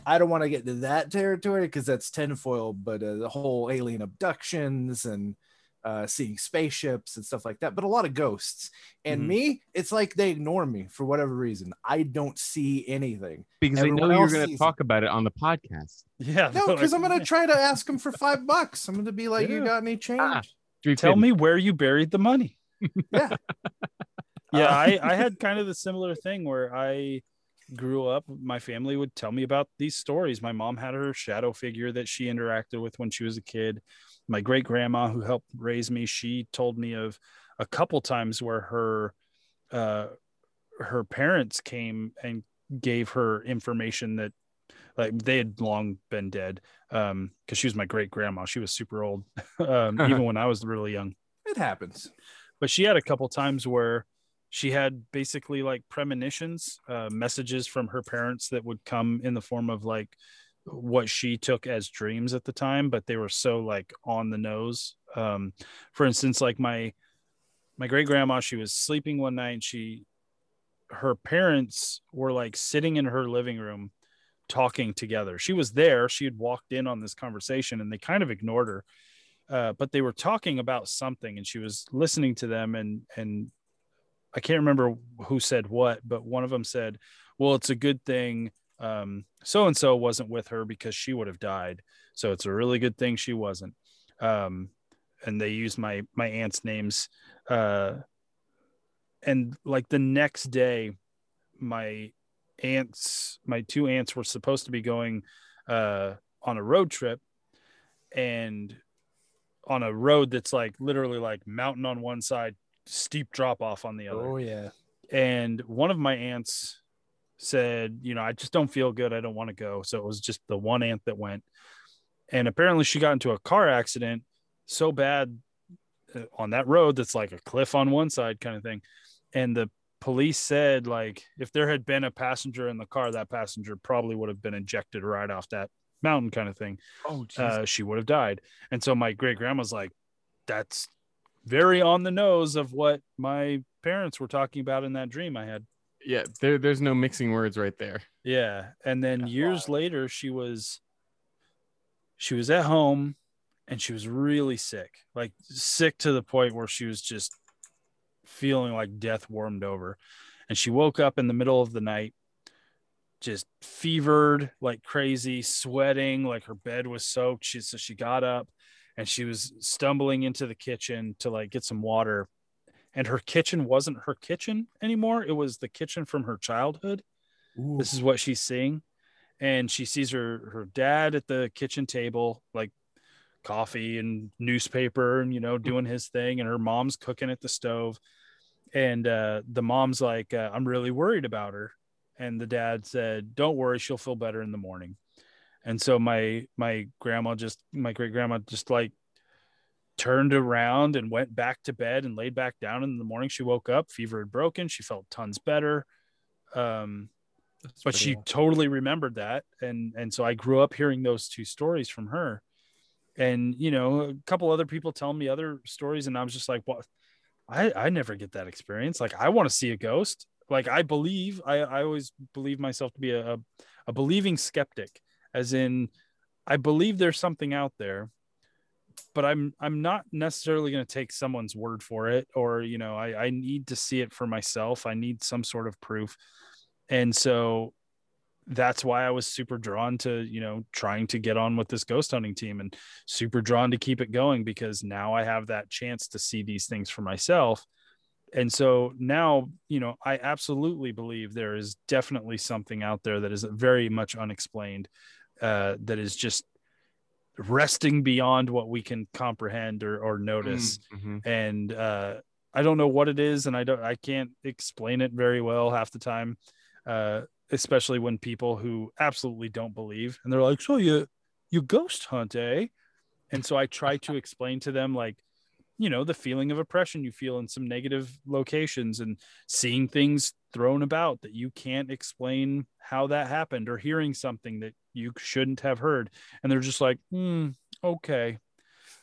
I don't want to get to that territory because that's tinfoil, but uh, the whole alien abductions and uh, seeing spaceships and stuff like that, but a lot of ghosts. And Mhm. me, it's like they ignore me for whatever reason. I don't see anything. Because they know you're going to sees talk about it on the podcast. Yeah. No, because I'm gonna try to ask them for five bucks. I'm gonna be like, "You got any change?" Ah. Tell me where you buried the money. Yeah. Yeah, Uh, I, I had kind of the similar thing where I grew up, my family would tell me about these stories. My mom had her shadow figure that she interacted with when she was a kid. My great grandma, who helped raise me, she told me of a couple times where her uh, her parents came and gave her information that like they had long been dead um because she was my great grandma she was super old um even when i was really young It happens. but she had a couple times where she had basically like premonitions, uh, messages from her parents that would come in the form of like what she took as dreams at the time, but they were so like on the nose. Um, for instance, like my my great grandma, she was sleeping one night and she her parents were like sitting in her living room talking together. She was there, she had walked in on this conversation and they kind of ignored her. Uh, but they were talking about something and she was listening to them and and I can't remember who said what, but one of them said, "Well, it's a good thing so and so wasn't with her because she would have died. So it's a really good thing she wasn't." Um, and they used my my aunt's names, uh, and like the next day, my aunts, my two aunts were supposed to be going uh, on a road trip, and on a road that's like literally like mountain on one side, steep drop off on the other. Oh yeah. And one of my aunts said, you know, I just don't feel good. I don't want to go. So it was just the one aunt that went. And apparently she got into a car accident so bad uh, on that road that's like a cliff on one side kind of thing. And the police said like if there had been a passenger in the car, that passenger probably would have been ejected right off that mountain kind of thing. Oh. Uh, she would have died. And so my great grandma's like, that's very on the nose of what my parents were talking about in that dream I had. Yeah. There, there's no mixing words right there. Yeah. And then years later, she was she was at home and she was really sick, like sick to the point where she was just feeling like death warmed over. And she woke up in the middle of the night, just fevered like crazy, sweating, like her bed was soaked. She so she got up and she was stumbling into the kitchen to like get some water. And her kitchen wasn't her kitchen anymore. It was the kitchen from her childhood. This is what she's seeing. And she sees her her dad at the kitchen table, like coffee and newspaper and you know doing his thing and her mom's cooking at the stove and uh the mom's like uh, i'm really worried about her and the dad said don't worry she'll feel better in the morning and so my my grandma just my great grandma just like turned around and went back to bed and laid back down in the morning. She woke up fever had broken. She felt tons better. Um but she totally remembered that. And and so i grew up hearing those two stories from her. And you know a couple other people tell me other stories and i was just like what? I i never get that experience. Like i want to see a ghost. Like i believe i i always believe myself to be a, a, a believing skeptic as in i believe there's something out there but i'm i'm not necessarily going to take someone's word for it or you know i i need to see it for myself i need some sort of proof and so that's why I was super drawn to, you know, trying to get on with this ghost hunting team and super drawn to keep it going because now I have that chance to see these things for myself. And so now, you know, I absolutely believe there is definitely something out there that is very much unexplained, uh, that is just resting beyond what we can comprehend or, or notice. Mhm. And uh, I don't know what it is, and I don't, I can't explain it very well half the time. Uh, especially when people who absolutely don't believe and they're like, "So you you ghost hunt, eh?" And so I try to explain to them like, you know, the feeling of oppression you feel in some negative locations and seeing things thrown about that you can't explain how that happened or hearing something that you shouldn't have heard. And they're just like, "Hmm, okay."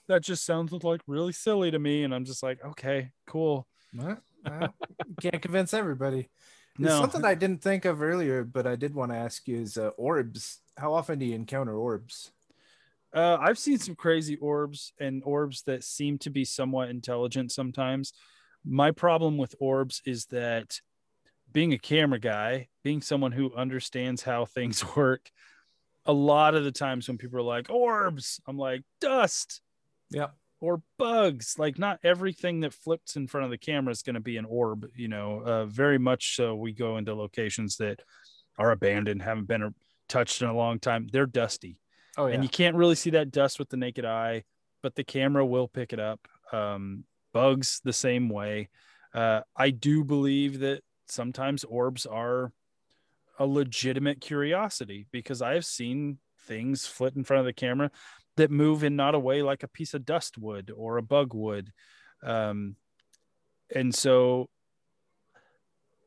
That just sounds like really silly to me and I'm just like, "Okay, cool." Well, well, can't convince everybody. No. Something I didn't think of earlier, but I did want to ask you is uh, orbs. How often do you encounter orbs? Uh, I've seen some crazy orbs and orbs that seem to be somewhat intelligent sometimes. My problem with orbs is that being a camera guy, being someone who understands how things work, a lot of the times when people are like orbs, I'm like dust Yep. or bugs. Like not everything that flips in front of the camera is going to be an orb. You know, uh, very much so. We go into locations that are abandoned, haven't been touched in a long time. They're dusty Oh yeah. and you can't really see that dust with the naked eye, but the camera will pick it up. Um, bugs the same way. Uh, I do believe that sometimes orbs are a legitimate curiosity because I've seen things flit in front of the camera that move in not a way like a piece of dust would or a bug would. Um, and so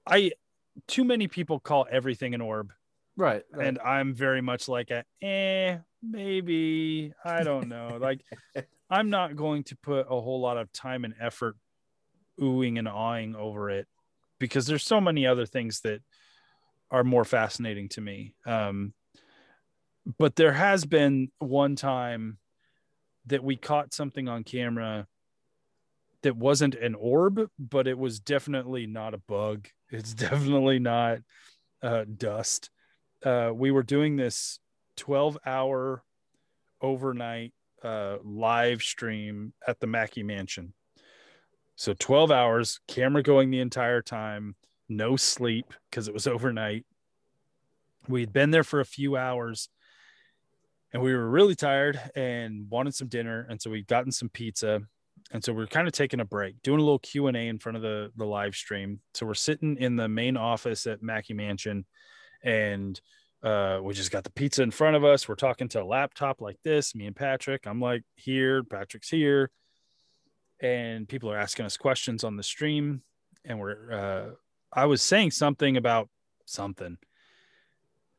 I too many people call everything an orb, Right. right. and I'm very much like a eh, maybe I don't know. like I'm not going to put a whole lot of time and effort oohing and awing over it because there's so many other things that are more fascinating to me. Um, but there has been one time that we caught something on camera that wasn't an orb, but it was definitely not a bug. It's definitely not uh, dust. Uh, we were doing this 12 hour overnight uh, live stream at the Mackay Mansion. So 12 hours, camera going the entire time, no sleep because it was overnight. We'd been there for a few hours and we were really tired and wanted some dinner. And so we'd gotten some pizza. And so we are kind of taking a break, doing a little Q&A in front of the, the live stream. So we're sitting in the main office at Mackay Mansion and uh, we just got the pizza in front of us. We're talking to a laptop like this, me and Patrick. I'm like here, Patrick's here. And people are asking us questions on the stream. And we're, uh, I was saying something about something.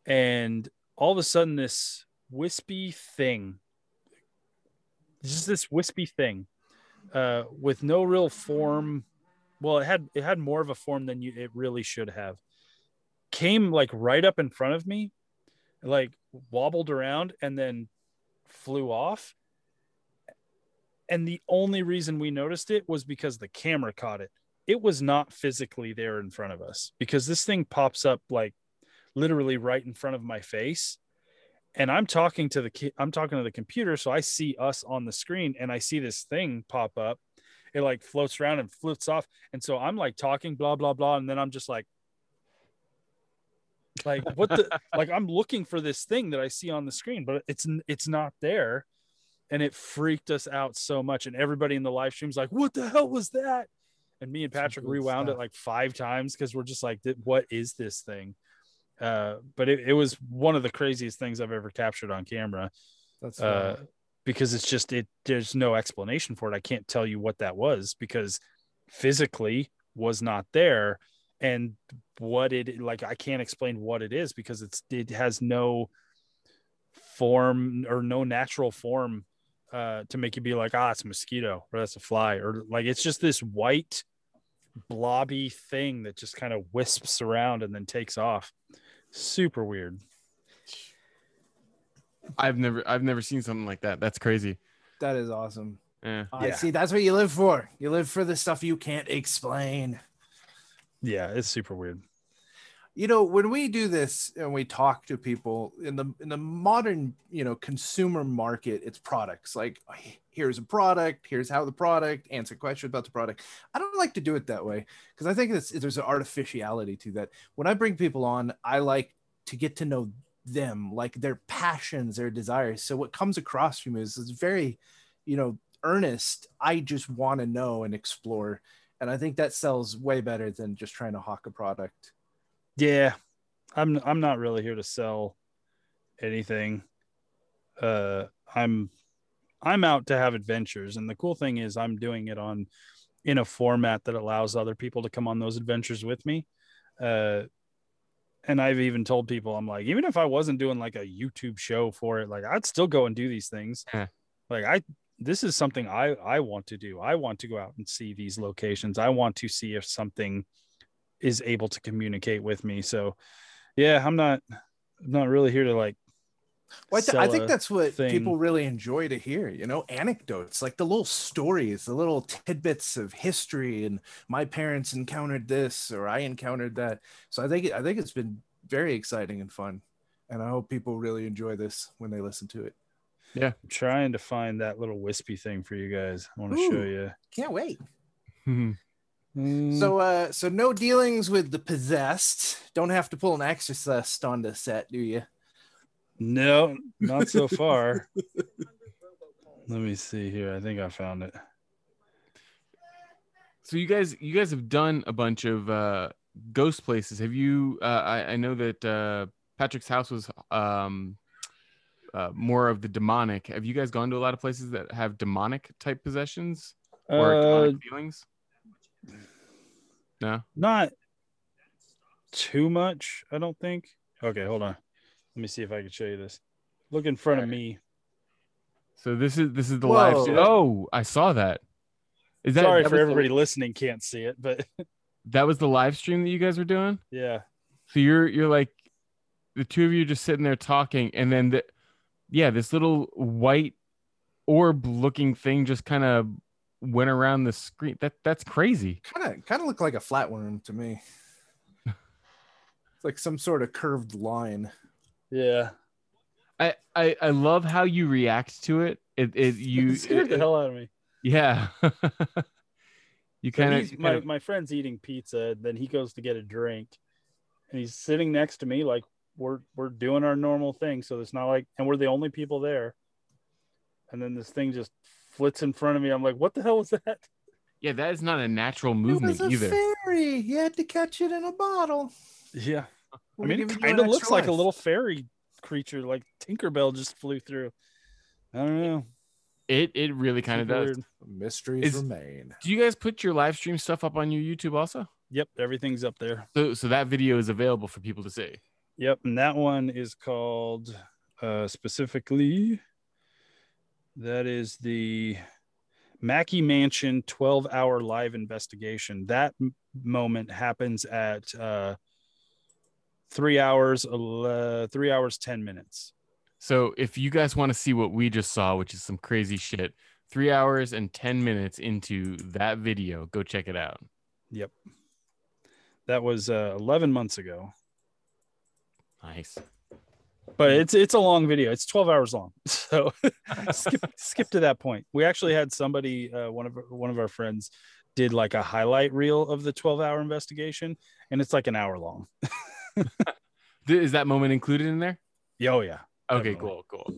And all of a sudden, this wispy thing, just this wispy thing, uh, with no real form. Well, it had it had more of a form than you it really should have. Came like right up in front of me, like wobbled around and then flew off. And the only reason we noticed it was because the camera caught it. It was not physically there in front of us because this thing pops up like literally right in front of my face and i'm talking to the i'm talking to the computer so i see us on the screen and i see this thing pop up it like floats around and floats off and so i'm like talking blah blah blah and then i'm just like like what the like i'm looking for this thing that i see on the screen but it's it's not there and it freaked us out so much and everybody in the live stream's like what the hell was that and me and patrick rewound stuff. it like five times because we're just like what is this thing uh, but it, it was one of the craziest things I've ever captured on camera That's uh, because it's just it. There's no explanation for it. I can't tell you what that was because physically was not there, and what it like I can't explain what it is because it's it has no form or no natural form uh, to make you be like ah it's a mosquito or that's a fly or like it's just this white blobby thing that just kind of wisps around and then takes off super weird I've never I've never seen something like that. That's crazy. that is awesome. Yeah. I Yeah. see. That's what you live for. You live for the stuff you can't explain. Yeah it's super weird. You know when we do this and we talk to people in the in the modern you know consumer market it's products. Like here's a product here's how the product answer questions about the product. I don't like to do it that way because i think it's, there's an artificiality to that. When i bring people on i like to get to know them like their passions their desires. So what comes across from you is, is very you know earnest. I just want to know and explore and i think that sells way better than just trying to hawk a product. Yeah i'm i'm not really here to sell anything. Uh i'm i'm out to have adventures and the cool thing is i'm doing it on in a format that allows other people to come on those adventures with me. Uh and i've even told people i'm like even if i wasn't doing like a youtube show for it like i'd still go and do these things. Yeah. like i this is something i i want to do i want to go out and see these locations i want to see if something is able to communicate with me so yeah i'm not i'm not really here to like Well, I, th- I think that's what thing. people really enjoy to hear, you know, anecdotes, like the little stories, the little tidbits of history and my parents encountered this or I encountered that. So I think I think it's been very exciting and fun. And I hope people really enjoy this when they listen to it. I'm trying to find that little wispy thing for you guys i want to show you Can't wait. Mm, So uh so no dealings with the possessed. Don't have to pull an exorcist on the set, do you? no not so far let me see here i think i found it So you guys you guys have done a bunch of uh ghost places. Have you uh I, I know that uh Patrick's house was um uh, more of the demonic. Have you guys gone to a lot of places that have demonic type possessions or uh, demonic feelings? No. not too much. I don't think. Okay, hold on. Let me see if I can show you this. Look in front of me. So this is this is the Whoa. live. stream. Oh, I saw that. Is that Sorry that for was the- everybody listening can't see it, but that was the live stream that you guys were doing. yeah. So you're you're like the two of you just sitting there talking, and then the yeah, this little white orb looking thing just kind of went around the screen. That that's crazy. Kind of kind of look like a flatworm to me. it's like some sort of curved line. Yeah. I I, I love how you react to it. It it you it scared the hell out of me. yeah. you So kind he's- my, my friend's eating pizza, then he goes to get a drink, and he's sitting next to me like we're we're doing our normal thing. So it's not like, and we're the only people there. And then this thing just flits in front of me. I'm like, what the hell was that? yeah. That is not a natural It movement was a either. fairy. You had to catch it in a bottle. Yeah, I We're mean, it kind of looks extra like a little fairy creature, like Tinkerbell just flew through. I don't know. It it really kind of does. weird. Mysteries Is- remain. Do you guys put your live stream stuff up on your YouTube also? Yep, everything's up there. So so that video is available for people to see. Yep, and that one is called uh specifically that is the Mackay Mansion 12 hour live investigation. That m- moment happens at uh 3 hours ele- 3 hours 10 minutes. So if you guys want to see what we just saw, which is some crazy shit, three hours and ten minutes into that video, go check it out. Yep. That was uh 11 months ago. Nice. But it's it's a long video. It's 12 hours long. So skip skip to that point. We actually had somebody uh, one of one of our friends did like a highlight reel of the 12 hour investigation and it's like an hour long. Is that moment included in there? Yeah, oh yeah. Okay, Definitely. cool, cool.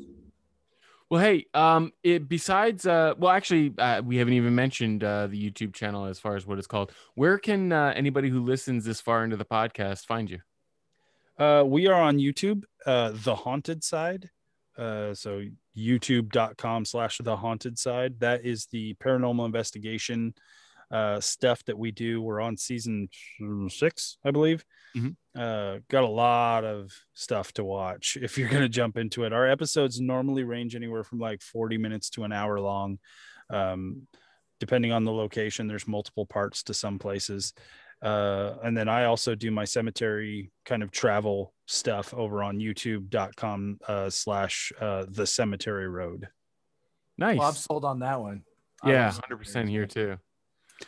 Well, hey, um, it besides, uh, well, actually, uh, we haven't even mentioned uh, the YouTube channel as far as what it's called. Where can uh, anybody who listens this far into the podcast find you? Uh, we are on YouTube, uh, the haunted side. Uh, so youtube.com slash the haunted side. That is the paranormal investigation uh, stuff that we do. We're on season six, I believe. Mhm. Uh, got a lot of stuff to watch if you're going to jump into it. Our episodes normally range anywhere from like 40 minutes to an hour long. Um, depending on the location, there's multiple parts to some places. Uh, and then I also do my cemetery kind of travel stuff over on youtube.com uh, slash uh, the cemetery road. Nice. Well, I'm sold on that one. Yeah, hundred percent here too.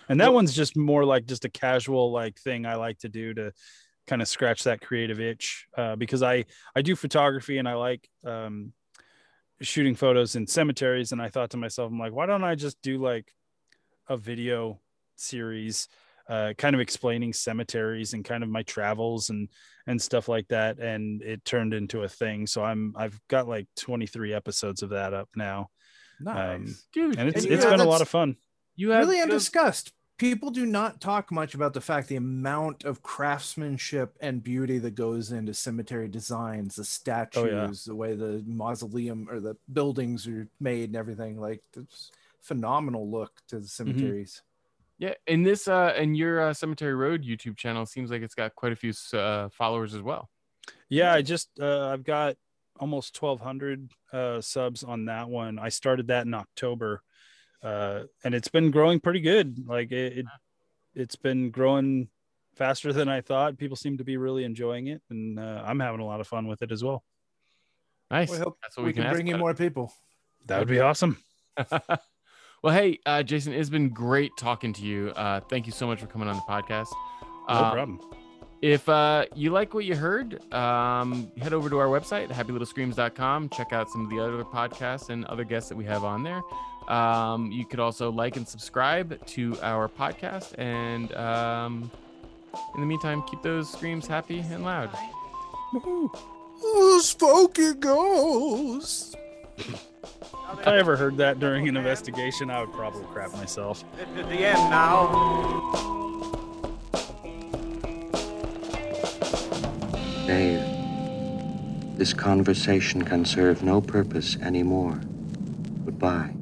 And that Well- one's just more like just a casual like thing I like to do to kind of scratch that creative itch uh, because I I do photography and I like um, shooting photos in cemeteries. And I thought to myself, I'm like, why don't I just do like a video series, uh, kind of explaining cemeteries and kind of my travels and and stuff like that. And it turned into a thing. So I'm I've got like 23 episodes of that up now, Nice. Um, Dude, and it's And it's yeah, been a lot of fun. you have really you have- undiscussed. People do not talk much about the fact the amount of craftsmanship and beauty that goes into cemetery designs, the statues, Oh, yeah. the way the mausoleum or the buildings are made and everything. Like it's phenomenal look to Mm-hmm. the cemeteries. Yeah, and this uh and your uh, Cemetery Road YouTube channel seems like it's got quite a few uh, followers as well. Yeah, I just uh, I've got almost 1200 uh, subs on that one. I started that in October, uh, and it's been growing pretty good. Like it, it, it's been growing faster than I thought. People seem to be really enjoying it, and uh, I'm having a lot of fun with it as well. Nice. We hope That's what we, we, can, ask bring in more people. That would be awesome. well, hey, uh, Jason, it's been great talking to you. Uh, thank you so much for coming on the podcast. No Um, problem. If uh, you like what you heard, um, head over to our website, happylittlescreams.com. Check out some of the other podcasts and other guests that we have on there. Um, you could also like and subscribe to our podcast. And um, in the meantime, keep those screams happy and loud. Oh, spooky ghosts. If I ever heard that during an investigation, I would probably crap myself. At the end now. Dave, this conversation can serve no purpose anymore. Goodbye.